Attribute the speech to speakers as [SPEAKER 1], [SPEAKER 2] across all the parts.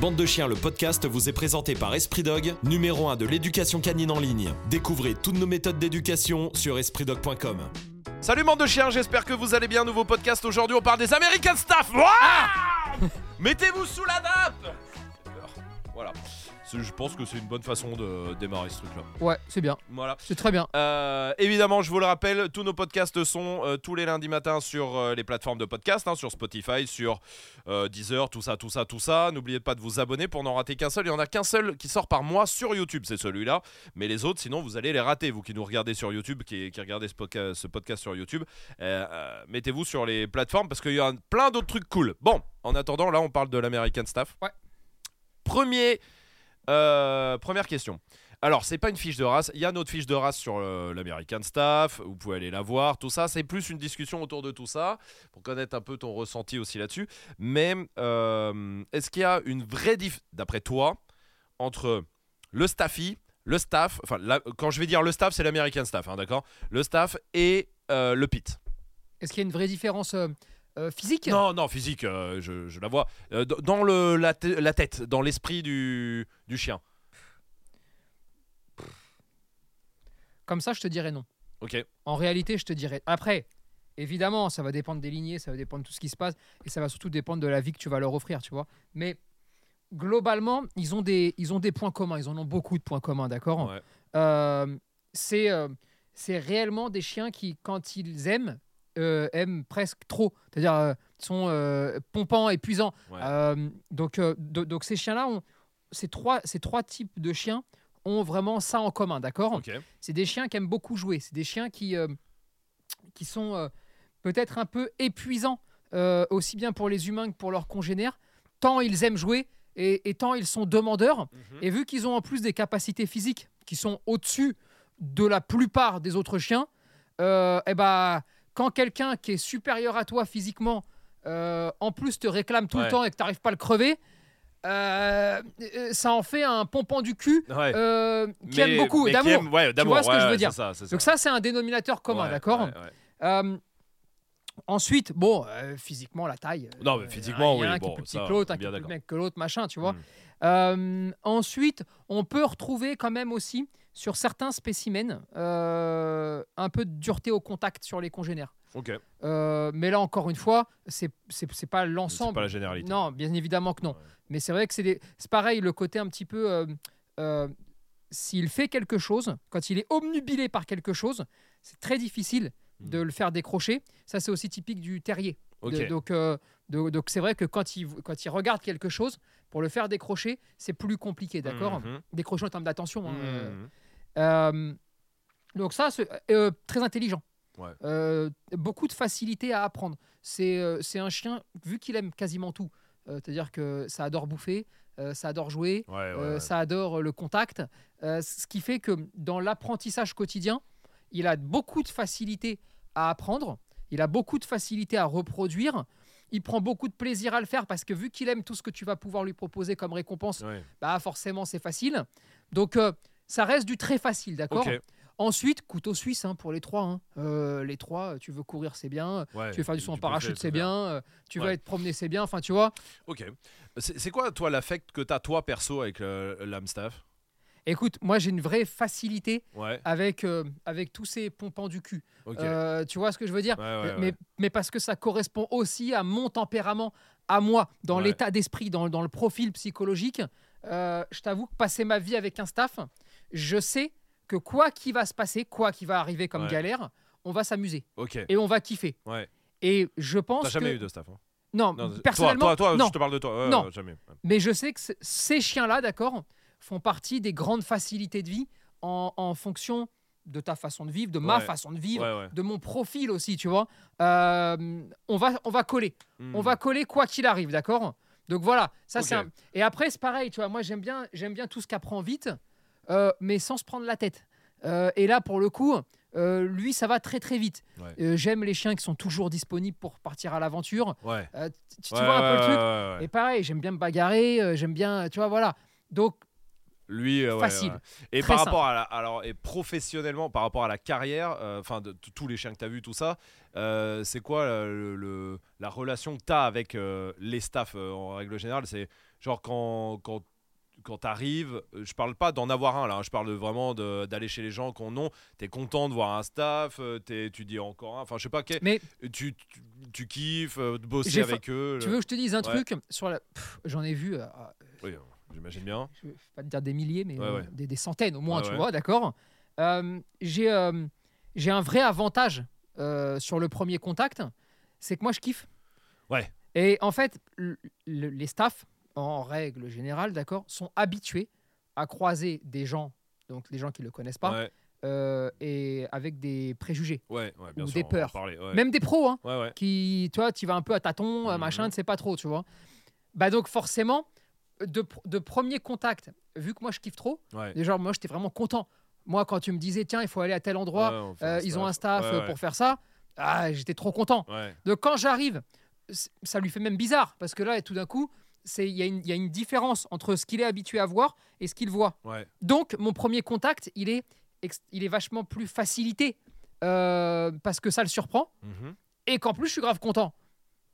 [SPEAKER 1] Bande de chiens, le podcast vous est présenté par Esprit Dog, numéro 1 de l'éducation canine en ligne. Découvrez toutes nos méthodes d'éducation sur espritdog.com.
[SPEAKER 2] Salut bande de chiens, j'espère que vous allez bien. Nouveau podcast aujourd'hui, on parle des American Staff. Ouah Mettez-vous sous la nappe Je pense que c'est une bonne façon de démarrer ce truc-là.
[SPEAKER 3] Ouais, c'est bien.
[SPEAKER 2] Voilà.
[SPEAKER 3] C'est très bien.
[SPEAKER 2] Euh, évidemment, je vous le rappelle, tous nos podcasts sont euh, tous les lundis matins sur euh, les plateformes de podcast, hein, sur Spotify, sur Deezer, tout ça, tout ça, tout ça. N'oubliez pas de vous abonner pour n'en rater qu'un seul. Il n'y en a qu'un seul qui sort par mois sur YouTube, c'est celui-là. Mais les autres, sinon, vous allez les rater. Vous qui nous regardez sur YouTube, qui, qui regardez ce, podca- ce podcast sur YouTube, mettez-vous sur les plateformes parce qu'il y a plein d'autres trucs cool. Bon, en attendant, là, on parle de l'American Staff.
[SPEAKER 3] Ouais.
[SPEAKER 2] Premier, euh, première question. Alors, c'est pas une fiche de race. Il y a notre fiche de race sur euh, l'American Staff. Vous pouvez aller la voir. Tout ça, c'est plus une discussion autour de tout ça pour connaître un peu ton ressenti aussi là-dessus. Mais euh, est-ce qu'il y a une vraie diff, d'après toi, entre le staffy, le staff, enfin, quand je vais dire le staff, c'est l'American Staff, hein, d'accord? Le staff et le pit.
[SPEAKER 3] Est-ce qu'il y a une vraie différence euh, physique?
[SPEAKER 2] Non, non, physique, euh, je, je la vois. Euh, dans le, la, te- la tête, dans l'esprit du, du chien.
[SPEAKER 3] Comme ça, je te dirais non.
[SPEAKER 2] Ok.
[SPEAKER 3] En réalité, je te dirais. Après, évidemment, ça va dépendre des lignées, ça va dépendre de tout ce qui se passe, et ça va surtout dépendre de la vie que tu vas leur offrir, tu vois. Mais globalement, ils ont des, ils ont des points communs. Ils en ont beaucoup de points communs, d'accord?
[SPEAKER 2] Ouais.
[SPEAKER 3] C'est réellement des chiens qui, quand ils aiment, euh, aiment presque trop. C'est-à-dire, euh, sont euh, pompants, épuisants.
[SPEAKER 2] Ouais.
[SPEAKER 3] Euh, donc, do- donc, ces chiens-là, ont- ces trois, ces trois types de chiens ont vraiment ça en commun, d'accord? C'est des chiens qui aiment beaucoup jouer. C'est des chiens qui, qui sont peut-être un peu épuisants, aussi bien pour les humains que pour leurs congénères, tant ils aiment jouer et, et tant ils sont demandeurs.
[SPEAKER 2] Mhm.
[SPEAKER 3] Et vu qu'ils ont en plus des capacités physiques qui sont au-dessus de la plupart des autres chiens, eh ben, quand quelqu'un qui est supérieur à toi physiquement, euh, en plus te réclame tout
[SPEAKER 2] Ouais.
[SPEAKER 3] le temps et que tu n'arrives pas à le crever, euh, euh, ça en fait un pompant du cul
[SPEAKER 2] Ouais.
[SPEAKER 3] euh, qui
[SPEAKER 2] Mais-
[SPEAKER 3] aime beaucoup, d'amour.
[SPEAKER 2] aime- ouais, d'amour,
[SPEAKER 3] vois ce que je veux dire
[SPEAKER 2] ça,
[SPEAKER 3] Donc ça, c'est un dénominateur commun, d'accord Ensuite, bon, physiquement, la taille.
[SPEAKER 2] Non, mais physiquement,
[SPEAKER 3] il y a
[SPEAKER 2] oui,
[SPEAKER 3] un qui est plus petit
[SPEAKER 2] ça,
[SPEAKER 3] que l'autre, un qui est plus mec que l'autre, machin, tu vois.
[SPEAKER 2] Mm.
[SPEAKER 3] Euh, ensuite, on peut retrouver quand même aussi sur certains spécimens euh, un peu de dureté au contact sur les congénères.
[SPEAKER 2] Ok.
[SPEAKER 3] Euh, mais là, encore une fois, c'est c'est c'est pas
[SPEAKER 2] C'est
[SPEAKER 3] l'ensemble.
[SPEAKER 2] pas la généralité.
[SPEAKER 3] Non, bien évidemment que non.
[SPEAKER 2] Ouais.
[SPEAKER 3] Mais c'est vrai que c'est des- c'est pareil, le côté un petit peu. euh, S'il fait quelque chose, quand il est omnubilé par quelque chose, c'est très difficile de
[SPEAKER 2] Mm.
[SPEAKER 3] le faire décrocher. Ça, c'est aussi typique du terrier.
[SPEAKER 2] Ok.
[SPEAKER 3] De- donc, euh, de- donc c'est vrai que quand il, quand il regarde quelque chose, pour le faire décrocher, c'est plus compliqué, d'accord?
[SPEAKER 2] Mhm.
[SPEAKER 3] Décrocher en termes d'attention. hein, euh, donc ça, c'est euh, très intelligent.
[SPEAKER 2] Ouais.
[SPEAKER 3] Euh, beaucoup de facilité à apprendre. C'est euh, un chien, vu qu'il aime quasiment tout, euh, c'est-à-dire que ça adore bouffer, euh, ça adore jouer,
[SPEAKER 2] Ouais, ouais,
[SPEAKER 3] euh,
[SPEAKER 2] ouais.
[SPEAKER 3] ça adore le contact, euh, ce qui fait que dans l'apprentissage quotidien, il a beaucoup de facilité à apprendre, il a beaucoup de facilité à reproduire, il prend beaucoup de plaisir à le faire parce que vu qu'il aime tout ce que tu vas pouvoir lui proposer comme récompense, bah forcément c'est facile. Donc euh, ça reste du très facile, d'accord. Ensuite, couteau suisse hein, pour les trois. hein. Euh, les trois, tu veux courir, c'est bien.
[SPEAKER 2] Ouais,
[SPEAKER 3] Tu veux faire du
[SPEAKER 2] tu-
[SPEAKER 3] saut en
[SPEAKER 2] tu
[SPEAKER 3] parachute, c'est bien. euh, tu veux
[SPEAKER 2] Ouais.
[SPEAKER 3] être promené, c'est bien. Enfin, tu vois.
[SPEAKER 2] Ok. C'est quoi, toi, l'affect que t'as, toi, perso, avec le- l'Amstaff?
[SPEAKER 3] Écoute, moi j'ai une vraie facilité
[SPEAKER 2] Ouais.
[SPEAKER 3] avec, euh, avec tous ces pompants du cul. Euh, tu vois ce que je veux dire? Mais, parce que ça correspond aussi à mon tempérament, à moi, dans l'état d'esprit, dans, dans le profil psychologique. Euh, je t'avoue que passer ma vie avec un staff, je sais que quoi qu'il va se passer, quoi qu'il va arriver comme
[SPEAKER 2] Ouais.
[SPEAKER 3] galère, on va s'amuser
[SPEAKER 2] Ok.
[SPEAKER 3] et on va kiffer.
[SPEAKER 2] Ouais.
[SPEAKER 3] Et je pense
[SPEAKER 2] T'as jamais
[SPEAKER 3] que...
[SPEAKER 2] eu de staff hein?
[SPEAKER 3] Non,
[SPEAKER 2] Non,
[SPEAKER 3] personnellement,
[SPEAKER 2] toi, toi, toi,
[SPEAKER 3] non.
[SPEAKER 2] je te parle de toi. Ouais,
[SPEAKER 3] Non.
[SPEAKER 2] jamais.
[SPEAKER 3] Mais je sais que ces chiens-là, d'accord, font partie des grandes facilités de vie en, en fonction de ta façon de vivre, de ma
[SPEAKER 2] Ouais.
[SPEAKER 3] façon de vivre,
[SPEAKER 2] Ouais, ouais.
[SPEAKER 3] de mon profil aussi, tu vois. Euh, on, va, on va coller. On
[SPEAKER 2] Hmm.
[SPEAKER 3] va coller quoi qu'il arrive, d'accord? Donc voilà, ça c'est un- Et après, c'est pareil, tu vois, moi j'aime bien, j'aime bien tout ce qui apprend vite, euh, mais sans se prendre la tête. Euh, et là, pour le coup, euh, lui, ça va très très vite.
[SPEAKER 2] Ouais.
[SPEAKER 3] Euh, j'aime les chiens qui sont toujours disponibles pour partir à l'aventure.
[SPEAKER 2] Ouais.
[SPEAKER 3] Euh, tu tu
[SPEAKER 2] Ouais,
[SPEAKER 3] vois un peu le truc et pareil, j'aime bien me bagarrer, j'aime bien, tu vois, voilà. Donc,
[SPEAKER 2] Lui,
[SPEAKER 3] Facile.
[SPEAKER 2] Et par rapport à la, alors et professionnellement, par rapport à la carrière, enfin de tous les chiens que tu as vus, tout ça, c'est quoi le, le- la relation que tu as avec les staffs en règle générale? C'est genre quand quand quand t'arrives, euh, je parle pas d'en avoir un là, hein, je parle vraiment d'aller chez les gens qu'on ont. T'es content de voir un staff, euh, tu dis encore un. Enfin, je sais pas, qu'est-
[SPEAKER 3] Mais
[SPEAKER 2] tu, tu, tu kiffes euh, de bosser
[SPEAKER 3] fa-
[SPEAKER 2] avec eux.
[SPEAKER 3] tu
[SPEAKER 2] le-
[SPEAKER 3] veux que je te dise un
[SPEAKER 2] Ouais.
[SPEAKER 3] truc sur la. J'en ai vu. euh,
[SPEAKER 2] Oui, euh, j'imagine bien.
[SPEAKER 3] je vais pas te dire des milliers, mais
[SPEAKER 2] Ouais,
[SPEAKER 3] euh,
[SPEAKER 2] ouais.
[SPEAKER 3] Des, des centaines au moins, tu vois, d'accord Euh, J'ai j'ai un vrai avantage sur le premier contact, c'est que moi je kiffe.
[SPEAKER 2] Ouais.
[SPEAKER 3] Et en fait, le- le- les staffs, en règle générale, d'accord, sont habitués à croiser des gens, donc les gens qui le connaissent pas,
[SPEAKER 2] Ouais,
[SPEAKER 3] euh, et avec des préjugés,
[SPEAKER 2] ouais, ouais, bien
[SPEAKER 3] Ou
[SPEAKER 2] sûr.
[SPEAKER 3] des peurs.
[SPEAKER 2] parler,
[SPEAKER 3] même des pros, hein,
[SPEAKER 2] Ouais, ouais.
[SPEAKER 3] qui, toi, tu vas un peu à tâtons,
[SPEAKER 2] Mhm.
[SPEAKER 3] machin, tu sais pas trop, tu vois. Bah donc forcément, de, de premier contact, vu que moi je kiffe trop,
[SPEAKER 2] ouais.
[SPEAKER 3] déjà moi j'étais vraiment content. Moi quand tu me disais tiens il faut aller à tel endroit, euh, ils ont un staff pour faire ça, ah, j'étais trop content.
[SPEAKER 2] Ouais,
[SPEAKER 3] Donc quand j'arrive, ça lui fait même bizarre parce que là tout d'un coup il y, a une- il y a une différence entre ce qu'il est habitué à voir et ce qu'il voit.
[SPEAKER 2] ouais.
[SPEAKER 3] Donc mon premier contact il est il est vachement plus facilité euh, parce que ça le surprend
[SPEAKER 2] Mhm.
[SPEAKER 3] et qu'en plus je suis grave content.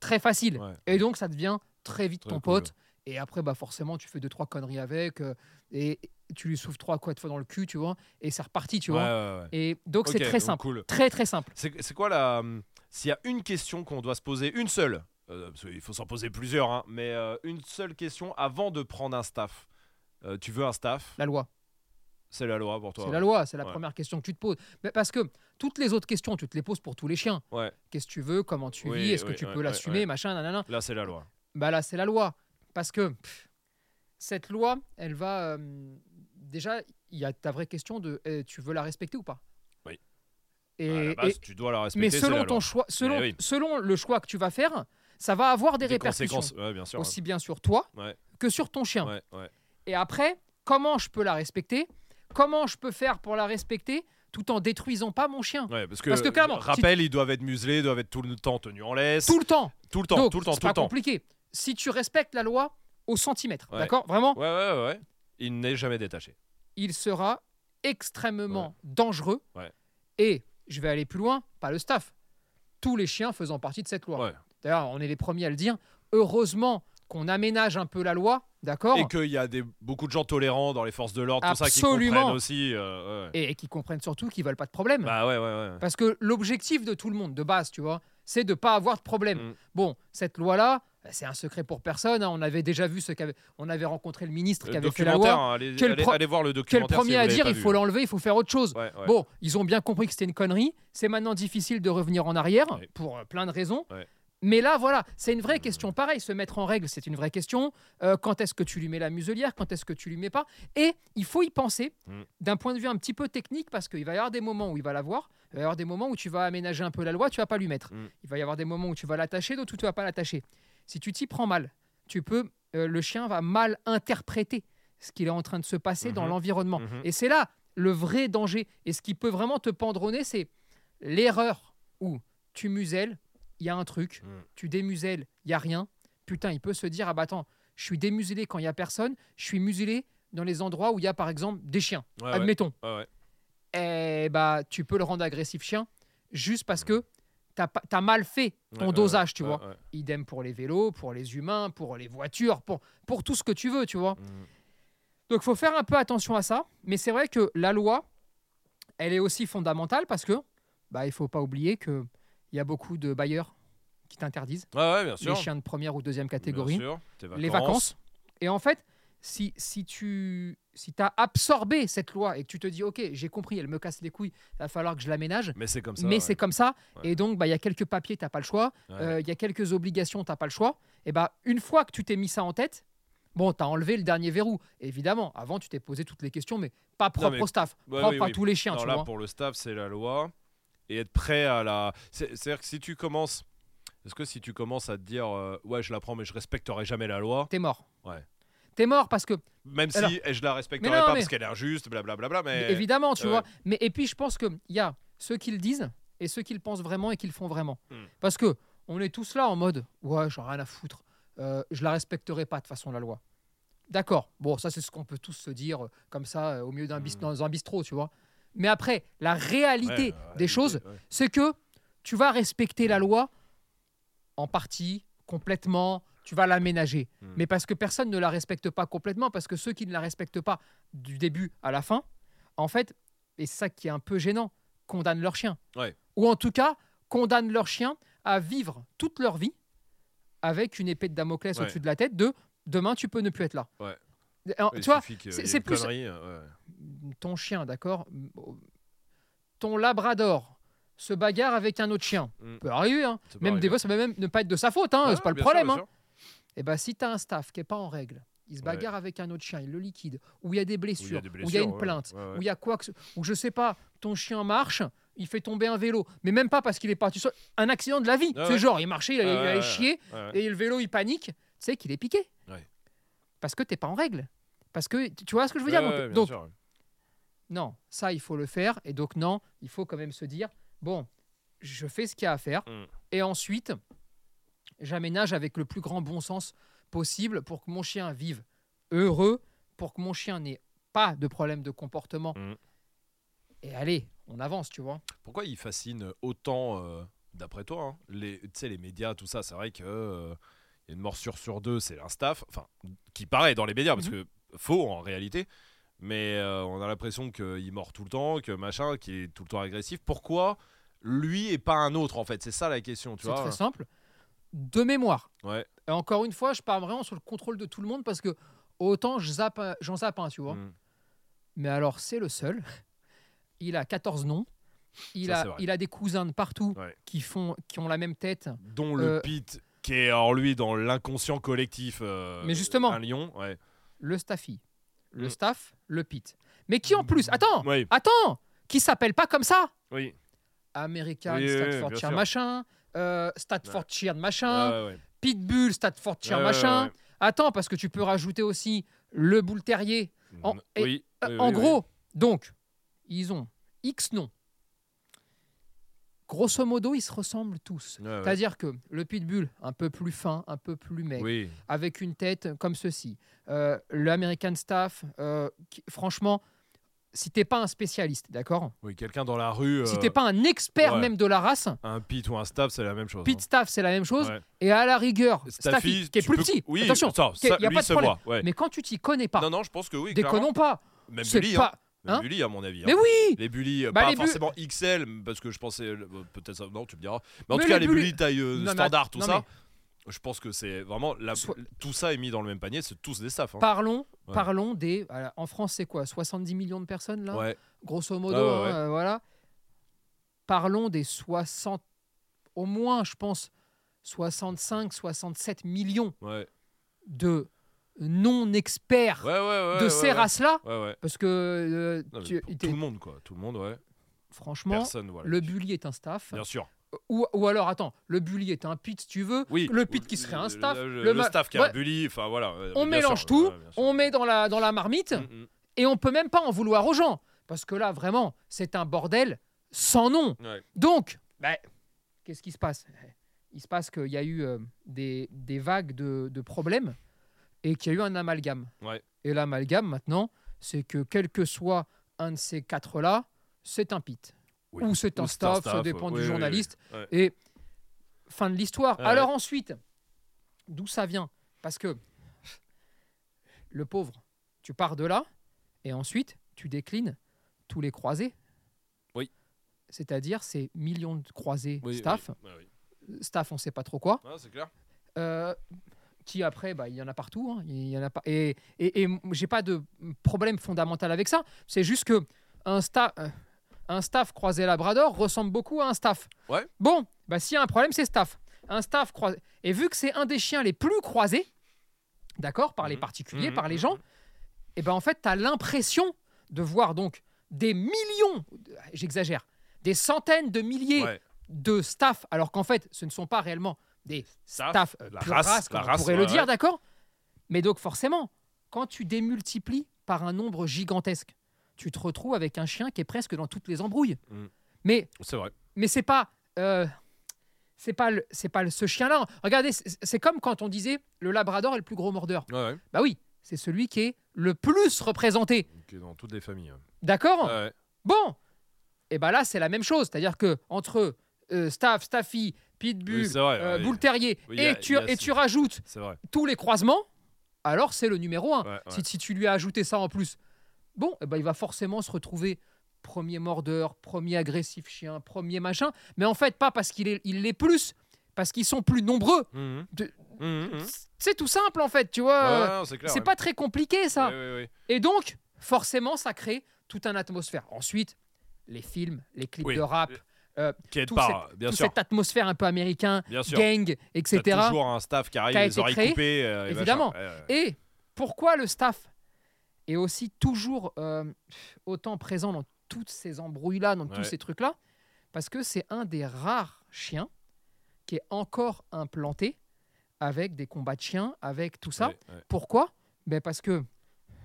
[SPEAKER 3] Très facile.
[SPEAKER 2] Ouais.
[SPEAKER 3] Et donc ça devient très vite
[SPEAKER 2] Très
[SPEAKER 3] ton
[SPEAKER 2] cool.
[SPEAKER 3] pote. Et après, bah forcément, tu fais deux, trois conneries avec. euh, et tu lui souffles trois, quatre fois dans le cul, tu vois. Et c'est reparti, tu
[SPEAKER 2] Ouais,
[SPEAKER 3] vois. Et donc, c'est très simple.
[SPEAKER 2] Cool.
[SPEAKER 3] Très, très simple.
[SPEAKER 2] C'est c'est quoi la. hum, S'il y a une question qu'on doit se poser, une seule, euh, parce qu'il faut s'en poser plusieurs, hein, mais euh, une seule question avant de prendre un staff. Euh, tu veux un staff?
[SPEAKER 3] La loi.
[SPEAKER 2] C'est la loi pour toi
[SPEAKER 3] C'est la loi. C'est la
[SPEAKER 2] Ouais.
[SPEAKER 3] première question que tu te poses. Mais parce que toutes les autres questions, tu te les poses pour tous les chiens.
[SPEAKER 2] Ouais,
[SPEAKER 3] Qu'est-ce que tu veux? Comment tu
[SPEAKER 2] Oui,
[SPEAKER 3] vis? Est-ce que tu peux l'assumer? Machin, nanana.
[SPEAKER 2] là c'est la loi.
[SPEAKER 3] Bah là, c'est la loi. Parce que pff, cette loi, elle va. euh, déjà, il y a ta vraie question de eh, tu veux la respecter ou pas?
[SPEAKER 2] Oui.
[SPEAKER 3] Et,
[SPEAKER 2] à la
[SPEAKER 3] et-
[SPEAKER 2] base, tu dois la respecter.
[SPEAKER 3] mais selon
[SPEAKER 2] la
[SPEAKER 3] ton
[SPEAKER 2] loi.
[SPEAKER 3] choix, selon,
[SPEAKER 2] oui.
[SPEAKER 3] selon le choix que tu vas faire, ça va avoir des,
[SPEAKER 2] Des
[SPEAKER 3] répercussions
[SPEAKER 2] conséquences, ouais, bien sûr.
[SPEAKER 3] aussi bien sur toi
[SPEAKER 2] Ouais.
[SPEAKER 3] que sur ton chien.
[SPEAKER 2] Ouais.
[SPEAKER 3] Et après, comment je peux la respecter? Comment je peux faire pour la respecter tout en détruisant pas mon chien?
[SPEAKER 2] Parce que,
[SPEAKER 3] Parce que clairement, si-
[SPEAKER 2] rappel, ils doivent être muselés, doivent être tout le temps tenus en laisse.
[SPEAKER 3] Tout le temps.
[SPEAKER 2] Tout le temps,
[SPEAKER 3] Donc,
[SPEAKER 2] tout le temps,
[SPEAKER 3] c'est
[SPEAKER 2] tout le
[SPEAKER 3] pas
[SPEAKER 2] temps.
[SPEAKER 3] compliqué. Si tu respectes la loi au centimètre, d'accord? Vraiment,
[SPEAKER 2] Ouais, ouais, ouais. Il n'est jamais détaché.
[SPEAKER 3] il sera extrêmement dangereux. Et je vais aller plus loin, pas le staff. Tous les chiens faisant partie de cette loi.
[SPEAKER 2] Ouais.
[SPEAKER 3] D'ailleurs, on est les premiers à le dire. Heureusement qu'on aménage un peu la loi, d'accord
[SPEAKER 2] Et qu'il y a des, beaucoup de gens tolérants dans les forces de l'ordre, tout ça, qui comprennent aussi. euh, ouais.
[SPEAKER 3] et, et qui comprennent surtout qu'ils veulent pas de problème.
[SPEAKER 2] Bah ouais, ouais, ouais.
[SPEAKER 3] Parce que l'objectif de tout le monde, de base, tu vois, c'est de pas avoir de problème.
[SPEAKER 2] Mm.
[SPEAKER 3] Bon, cette loi-là, c'est un secret pour personne. hein. On avait déjà vu ce qu'avait, on avait rencontré le ministre qui avait fait la loi.
[SPEAKER 2] hein, allez,
[SPEAKER 3] Quel
[SPEAKER 2] allez-
[SPEAKER 3] pro-
[SPEAKER 2] allez voir le
[SPEAKER 3] Quel premier
[SPEAKER 2] si
[SPEAKER 3] à dire, il faut l'enlever, il faut faire autre chose.
[SPEAKER 2] Ouais, ouais.
[SPEAKER 3] Bon, ils ont bien compris que c'était une connerie. C'est maintenant difficile de revenir en arrière
[SPEAKER 2] Ouais.
[SPEAKER 3] pour euh, plein de raisons. Mais là, voilà, c'est une vraie question. Pareil, se mettre en règle, c'est une vraie question. Euh, quand est-ce que tu lui mets la muselière? Quand est-ce que tu lui mets pas? Et il faut y penser
[SPEAKER 2] Mm.
[SPEAKER 3] d'un point de vue un petit peu technique parce qu'il va y avoir des moments où il va l'avoir. Il va y avoir des moments où tu vas aménager un peu la loi, tu vas pas lui mettre.
[SPEAKER 2] Mm.
[SPEAKER 3] Il va y avoir des moments où tu vas l'attacher, d'autres où tu vas pas l'attacher. Si tu t'y prends mal, tu peux, euh, le chien va mal interpréter ce qu'il est en train de se passer dans
[SPEAKER 2] Mhm.
[SPEAKER 3] l'environnement.
[SPEAKER 2] Mhm.
[SPEAKER 3] Et c'est là le vrai danger. Et ce qui peut vraiment te nez, c'est l'erreur où tu muselles, il y a un truc,
[SPEAKER 2] Mm.
[SPEAKER 3] tu démuselles, il y a rien. Putain, il peut se dire ah bah attends, je suis démuselé quand il y a personne, je suis muselé dans les endroits où il y a par exemple des chiens.
[SPEAKER 2] Ouais.
[SPEAKER 3] Admettons.
[SPEAKER 2] Ouais, ouais.
[SPEAKER 3] Eh bah tu peux le rendre agressif chien juste parce que t'as t'as mal fait ton
[SPEAKER 2] Ouais, ouais,
[SPEAKER 3] dosage, tu vois.
[SPEAKER 2] ouais.
[SPEAKER 3] Idem pour les vélos, pour les humains, pour les voitures, pour, pour tout ce que tu veux, tu vois.
[SPEAKER 2] Mm.
[SPEAKER 3] Donc il faut faire un peu attention à ça, mais c'est vrai que la loi, elle est aussi fondamentale parce que bah il faut pas oublier que il y a beaucoup de bailleurs qui t'interdisent
[SPEAKER 2] Ouais, ouais, bien sûr.
[SPEAKER 3] les chiens de première ou deuxième catégorie,
[SPEAKER 2] Bien sûr. Tes
[SPEAKER 3] les vacances. Et en fait, si, si tu si as absorbé cette loi et que tu te dis OK, j'ai compris, elle me casse les couilles, il va falloir que je l'aménage.
[SPEAKER 2] Mais c'est comme ça.
[SPEAKER 3] Mais
[SPEAKER 2] ouais.
[SPEAKER 3] c'est comme ça,
[SPEAKER 2] Ouais.
[SPEAKER 3] et donc bah, il y a quelques papiers, t'as pas le choix.
[SPEAKER 2] Ouais.
[SPEAKER 3] Euh, il y a quelques obligations, t'as pas le choix. Et bah une fois que tu t'es mis ça en tête, bon, t'as enlevé le dernier verrou. Évidemment, avant tu t'es posé toutes les questions, mais pas propre
[SPEAKER 2] mais-
[SPEAKER 3] au staff, propre
[SPEAKER 2] oui,
[SPEAKER 3] à tous les chiens,
[SPEAKER 2] Alors
[SPEAKER 3] tu
[SPEAKER 2] là,
[SPEAKER 3] vois.
[SPEAKER 2] pour le staff, c'est la loi. Et être prêt à la. c'est- C'est-à-dire que si tu commences. Est-ce que si tu commences à te dire euh, ouais je la prends mais je respecterai jamais la loi?
[SPEAKER 3] T'es mort.
[SPEAKER 2] Ouais.
[SPEAKER 3] T'es mort parce que,
[SPEAKER 2] même si
[SPEAKER 3] Alors-
[SPEAKER 2] eh, je la respecterai
[SPEAKER 3] non,
[SPEAKER 2] pas
[SPEAKER 3] mais-
[SPEAKER 2] parce qu'elle est injuste blablabla mais
[SPEAKER 3] évidemment, tu vois. Mais et puis je pense que il y a ceux qui le disent et ceux qui le pensent vraiment et qui le font vraiment.
[SPEAKER 2] Hmm.
[SPEAKER 3] Parce que on est tous là en mode ouais, j'en ai rien à foutre. Euh, je la respecterai pas de toute façon la loi. D'accord. Bon, ça, c'est ce qu'on peut tous se dire euh, comme ça, euh, au milieu d'un bis-
[SPEAKER 2] Mm.
[SPEAKER 3] dans un bistrot, tu vois. Mais après, la réalité
[SPEAKER 2] Ouais,
[SPEAKER 3] des choses,
[SPEAKER 2] ouais.
[SPEAKER 3] c'est que tu vas respecter la loi en partie, complètement, tu vas l'aménager.
[SPEAKER 2] Mm.
[SPEAKER 3] Mais parce que personne ne la respecte pas complètement, parce que ceux qui ne la respectent pas du début à la fin, en fait, et c'est ça qui est un peu gênant, condamnent leur chien. Ou en tout cas, condamnent leur chien à vivre toute leur vie avec une épée de Damoclès au-dessus de la tête de demain tu peux ne plus être là. Alors, tu vois, c'est- plus-
[SPEAKER 2] connerie, euh, ouais.
[SPEAKER 3] ton chien, d'accord Ton labrador se bagarre avec un autre chien.
[SPEAKER 2] Mm.
[SPEAKER 3] peut arriver, hein.
[SPEAKER 2] Peut
[SPEAKER 3] Même des fois, ça peut même ne pas être de sa faute, hein.
[SPEAKER 2] Ouais,
[SPEAKER 3] c'est pas le
[SPEAKER 2] sûr,
[SPEAKER 3] problème.
[SPEAKER 2] bien
[SPEAKER 3] hein.
[SPEAKER 2] sûr.
[SPEAKER 3] Et ben si tu as un staff qui est pas en règle, il se
[SPEAKER 2] Ouais.
[SPEAKER 3] bagarre avec un autre chien, il le liquide, ou il y a des blessures, ou il y a une plainte, ou il y a quoi que ce- ou je sais pas, ton chien marche, il fait tomber un vélo, mais même pas parce qu'il est parti sur un accident de la vie.
[SPEAKER 2] Ouais,
[SPEAKER 3] c'est
[SPEAKER 2] ouais.
[SPEAKER 3] genre, il marchait, il allait,
[SPEAKER 2] Ouais,
[SPEAKER 3] il allait chier, et le vélo il panique, tu sais qu'il est piqué.
[SPEAKER 2] Ouais.
[SPEAKER 3] Parce que t'es pas en règle. Parce que tu vois ce que je veux
[SPEAKER 2] Ouais,
[SPEAKER 3] dire donc- non, ça, il faut le faire. Et donc, non, il faut quand même se dire, bon, je fais ce qu'il y a à faire.
[SPEAKER 2] Mm.
[SPEAKER 3] Et ensuite, j'aménage avec le plus grand bon sens possible pour que mon chien vive heureux, pour que mon chien n'ait pas de problème de comportement.
[SPEAKER 2] Mm.
[SPEAKER 3] Et allez, on avance, tu vois.
[SPEAKER 2] Pourquoi il fascine autant, euh, d'après toi, hein, les, tu sais, les médias, tout ça C'est vrai que euh, une morsure sur deux, c'est un staff, enfin, qui paraît dans les médias, parce
[SPEAKER 3] Mhm.
[SPEAKER 2] que faux en réalité, mais euh, on a l'impression qu'il mord tout le temps, que machin, qui est tout le temps agressif. Pourquoi lui et pas un autre, en fait? C'est ça la question, tu
[SPEAKER 3] C'est
[SPEAKER 2] vois?
[SPEAKER 3] très simple. De mémoire.
[SPEAKER 2] Ouais.
[SPEAKER 3] Et encore une fois, je parle vraiment sur le contrôle de tout le monde parce que autant zappe j'en zappe un, tu vois.
[SPEAKER 2] Mm.
[SPEAKER 3] Mais alors, c'est le seul. Il a 14 noms. Il,
[SPEAKER 2] Ça, c'est
[SPEAKER 3] a, il a des cousins de partout
[SPEAKER 2] Ouais.
[SPEAKER 3] qui, font, qui ont la même tête.
[SPEAKER 2] Dont le
[SPEAKER 3] Euh,
[SPEAKER 2] pit, qui est en lui dans l'inconscient collectif. euh,
[SPEAKER 3] Mais justement.
[SPEAKER 2] Un lion, ouais.
[SPEAKER 3] Le staffy, le
[SPEAKER 2] Mm.
[SPEAKER 3] staff, le pit. Mais qui en plus, attends,
[SPEAKER 2] Oui,
[SPEAKER 3] attends, qui s'appelle pas comme ça?
[SPEAKER 2] Oui.
[SPEAKER 3] American
[SPEAKER 2] Oui,
[SPEAKER 3] Staffordshire machin, euh, Staffordshire machin,
[SPEAKER 2] Ouais.
[SPEAKER 3] Pitbull Staffordshire machin. Attends, parce que tu peux rajouter aussi le boule terrier. En-
[SPEAKER 2] Mm,
[SPEAKER 3] et- Euh, en gros, donc, ils ont X noms. Grosso modo, ils se ressemblent tous.
[SPEAKER 2] oui. Ouais, ouais.
[SPEAKER 3] C'est-à-dire que le pitbull, un peu plus fin, un peu plus maigre,
[SPEAKER 2] Oui,
[SPEAKER 3] avec une tête comme ceci. Euh, L'American Staff, euh, qui- franchement, si t'es pas un spécialiste, d'accord?
[SPEAKER 2] Oui, quelqu'un dans la rue,
[SPEAKER 3] Si
[SPEAKER 2] euh,
[SPEAKER 3] t'es pas un expert
[SPEAKER 2] ouais.
[SPEAKER 3] même de la race,
[SPEAKER 2] un pit ou un staff, c'est la même chose.
[SPEAKER 3] Pit Staff, c'est la même chose.
[SPEAKER 2] hein. Ouais.
[SPEAKER 3] Et à la rigueur, Staffy, qui est plus
[SPEAKER 2] peux-
[SPEAKER 3] petit,
[SPEAKER 2] Oui,
[SPEAKER 3] attention,
[SPEAKER 2] attends,
[SPEAKER 3] qui est-
[SPEAKER 2] ça,
[SPEAKER 3] y a pas de problème.
[SPEAKER 2] voit. ouais.
[SPEAKER 3] mais quand tu t'y connais pas,
[SPEAKER 2] Non, non, je pense que oui.
[SPEAKER 3] déconnons pas.
[SPEAKER 2] Même Bully,
[SPEAKER 3] pas.
[SPEAKER 2] hein. Même
[SPEAKER 3] hein
[SPEAKER 2] Bully, à mon avis. hein.
[SPEAKER 3] Mais oui
[SPEAKER 2] Les bullies, euh,
[SPEAKER 3] Bah,
[SPEAKER 2] pas
[SPEAKER 3] les bu-
[SPEAKER 2] forcément XL, parce que je pensais. euh, peut-être ça. Non, tu me diras. Mais en
[SPEAKER 3] Mais
[SPEAKER 2] tout cas,
[SPEAKER 3] les
[SPEAKER 2] les
[SPEAKER 3] bullies-
[SPEAKER 2] bullies taille euh, standard, tout ça. Je pense que c'est vraiment. la- Tout ça est mis dans le même panier, c'est tous des staffs. hein.
[SPEAKER 3] Parlons,
[SPEAKER 2] Ouais.
[SPEAKER 3] parlons des. en France, c'est quoi 70 millions de personnes là?
[SPEAKER 2] Ouais,
[SPEAKER 3] Grosso modo,
[SPEAKER 2] ouais,
[SPEAKER 3] hein, euh, voilà. Parlons des 60, au moins, je pense, 65, 67 millions de non-experts
[SPEAKER 2] Ouais, ouais, ouais.
[SPEAKER 3] de
[SPEAKER 2] ouais,
[SPEAKER 3] ces
[SPEAKER 2] ouais.
[SPEAKER 3] races-là.
[SPEAKER 2] Ouais, ouais.
[SPEAKER 3] Parce que, euh,
[SPEAKER 2] Non,
[SPEAKER 3] tu-
[SPEAKER 2] tout le monde, quoi. Tout le monde, ouais.
[SPEAKER 3] franchement,
[SPEAKER 2] Personne, voilà.
[SPEAKER 3] le bully est un staff.
[SPEAKER 2] Bien sûr.
[SPEAKER 3] Ou, ou alors, attends, le bully est un pit, si tu veux.
[SPEAKER 2] Oui.
[SPEAKER 3] Le pit qui serait un staff.
[SPEAKER 2] Le, le-
[SPEAKER 3] le
[SPEAKER 2] le
[SPEAKER 3] ma-
[SPEAKER 2] staff qui est
[SPEAKER 3] Ouais.
[SPEAKER 2] un bully, enfin voilà.
[SPEAKER 3] On mélange
[SPEAKER 2] sûr,
[SPEAKER 3] tout,
[SPEAKER 2] ouais,
[SPEAKER 3] on met dans la, dans la marmite,
[SPEAKER 2] Mm, mm.
[SPEAKER 3] et on peut même pas en vouloir aux gens. Parce que là, vraiment, c'est un bordel sans nom.
[SPEAKER 2] Ouais.
[SPEAKER 3] Donc, bah, qu'est-ce qui se passe? Il se passe qu'il y a eu euh, des, des vagues de, de problèmes et qu'il y a eu un amalgame.
[SPEAKER 2] Ouais.
[SPEAKER 3] Et l'amalgame, maintenant, c'est que quel que soit un de ces quatre-là, c'est un pit.
[SPEAKER 2] Oui.
[SPEAKER 3] Ou c'est un staff, ça dépend du
[SPEAKER 2] oui,
[SPEAKER 3] journaliste.
[SPEAKER 2] oui.
[SPEAKER 3] Et fin de l'histoire.
[SPEAKER 2] Ouais,
[SPEAKER 3] Alors ensuite, d'où ça vient? Parce que le pauvre, tu pars de là, et ensuite, tu déclines tous les croisés.
[SPEAKER 2] Oui.
[SPEAKER 3] C'est-à-dire ces millions de croisés staff.
[SPEAKER 2] oui.
[SPEAKER 3] Staff, on ne sait pas trop quoi.
[SPEAKER 2] Ah, c'est clair.
[SPEAKER 3] Euh, qui après, bah, il y en a partout. hein. Il y en a pas. Et, et, et j'ai pas de problème fondamental avec ça. C'est juste que un, sta- euh, un staff croisé Labrador ressemble beaucoup à un staff.
[SPEAKER 2] Ouais.
[SPEAKER 3] Bon, bah, s'il y a un problème, c'est staff. Un staff croisé. Et vu que c'est un des chiens les plus croisés, d'accord, par les
[SPEAKER 2] Mhm.
[SPEAKER 3] particuliers,
[SPEAKER 2] Mhm,
[SPEAKER 3] par les
[SPEAKER 2] mhm,
[SPEAKER 3] gens, et ben en fait, tu as l'impression de voir donc des millions, j'exagère, des centaines de milliers
[SPEAKER 2] Ouais.
[SPEAKER 3] De staff, alors qu'en fait, ce ne sont pas réellement des
[SPEAKER 2] Staff,
[SPEAKER 3] staff euh,
[SPEAKER 2] la race, la
[SPEAKER 3] on pourrait
[SPEAKER 2] ouais,
[SPEAKER 3] le dire,
[SPEAKER 2] ouais.
[SPEAKER 3] d'accord? Mais donc forcément, quand tu démultiplies par un nombre gigantesque, tu te retrouves avec un chien qui est presque dans toutes les embrouilles.
[SPEAKER 2] Mm.
[SPEAKER 3] Mais
[SPEAKER 2] C'est vrai.
[SPEAKER 3] mais c'est pas euh, c'est pas c'est pas ce chien-là. Regardez, c'est comme quand on disait le Labrador est le plus gros mordeur.
[SPEAKER 2] Ouais.
[SPEAKER 3] Bah oui, c'est celui qui est le plus représenté.
[SPEAKER 2] Ok, dans toutes les familles.
[SPEAKER 3] D'accord? Bon, et ben là, c'est la même chose. C'est-à-dire que entre euh, Staff, Staffy, Pitbull,
[SPEAKER 2] Oui, vrai,
[SPEAKER 3] euh. Bull Terrier,
[SPEAKER 2] Oui, a-
[SPEAKER 3] et, tu, et rajoutes tous les croisements, alors c'est le numéro 1.
[SPEAKER 2] Ouais, ouais.
[SPEAKER 3] Si, si tu lui as ajouté ça en plus, bon, eh ben, il va forcément se retrouver premier mordeur, premier agressif chien, premier machin. Mais en fait, pas parce qu'il est, il l'est plus, parce qu'ils sont plus nombreux. De-
[SPEAKER 2] Mhm, mhm.
[SPEAKER 3] C'est tout simple en fait, tu vois.
[SPEAKER 2] Ouais, c'est
[SPEAKER 3] pas très compliqué ça. Et donc, forcément, ça crée toute une atmosphère. Ensuite, les films, les clips
[SPEAKER 2] Oui.
[SPEAKER 3] de rap,
[SPEAKER 2] Qui aide
[SPEAKER 3] tout
[SPEAKER 2] bien
[SPEAKER 3] toute
[SPEAKER 2] sûr.
[SPEAKER 3] cette atmosphère un peu américain,
[SPEAKER 2] Bien sûr.
[SPEAKER 3] gang, etc.
[SPEAKER 2] T'as toujours un staff qui arrive,
[SPEAKER 3] qui a
[SPEAKER 2] les oreilles
[SPEAKER 3] créé,
[SPEAKER 2] coupées. euh, et
[SPEAKER 3] évidemment. Et pourquoi le staff est aussi toujours euh, autant présent dans toutes ces embrouilles-là, dans tous ces trucs-là? Parce que c'est un des rares chiens qui est encore implanté avec des combats de chiens, avec tout ça.
[SPEAKER 2] Ouais, ouais,
[SPEAKER 3] Pourquoi? Ben Parce que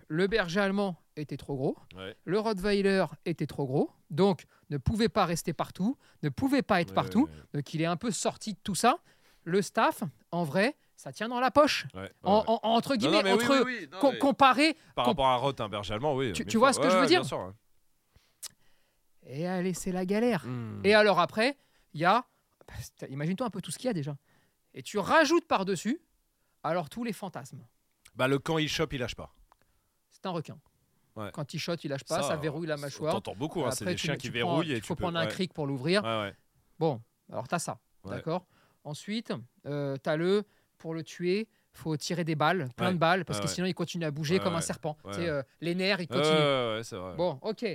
[SPEAKER 3] le berger allemand était trop gros,
[SPEAKER 2] ouais.
[SPEAKER 3] le Rottweiler était trop gros, donc ne pouvait pas rester partout, ne pouvait pas être
[SPEAKER 2] Ouais,
[SPEAKER 3] partout,
[SPEAKER 2] ouais,
[SPEAKER 3] donc il est un peu sorti de tout ça. Le staff, en vrai, ça tient dans la poche.
[SPEAKER 2] ouais, ouais,
[SPEAKER 3] En-
[SPEAKER 2] ouais.
[SPEAKER 3] en- entre guillemets,
[SPEAKER 2] non,
[SPEAKER 3] entre
[SPEAKER 2] oui, oui, non,
[SPEAKER 3] com-
[SPEAKER 2] mais
[SPEAKER 3] comparé.
[SPEAKER 2] Par
[SPEAKER 3] com-
[SPEAKER 2] rapport à Roth, un berger allemand, oui.
[SPEAKER 3] Tu- vois ce que je veux dire
[SPEAKER 2] Bien sûr. ouais.
[SPEAKER 3] Et allez, c'est la galère.
[SPEAKER 2] Mhm.
[SPEAKER 3] Et alors après, il y a. bah, Imagine-toi un peu tout ce qu'il y a déjà. Et tu rajoutes par-dessus, alors tous les fantasmes.
[SPEAKER 2] Bah, le quand il chope, il lâche pas.
[SPEAKER 3] C'est un requin.
[SPEAKER 2] Ouais.
[SPEAKER 3] Quand il shot, il lâche pas, ça, verrouille la mâchoire.
[SPEAKER 2] T'entends beaucoup, hein, c'est des chiens qui verrouillent
[SPEAKER 3] Il faut
[SPEAKER 2] peux-
[SPEAKER 3] prendre un
[SPEAKER 2] ouais.
[SPEAKER 3] cric pour l'ouvrir.
[SPEAKER 2] Ouais.
[SPEAKER 3] Bon, alors t'as ça, d'accord Ensuite, euh, t'as le, pour le tuer, faut tirer des balles, plein de balles, parce que sinon il continue à bouger comme un serpent. Euh, les nerfs, ils continuent.
[SPEAKER 2] c'est vrai.
[SPEAKER 3] Bon, ok.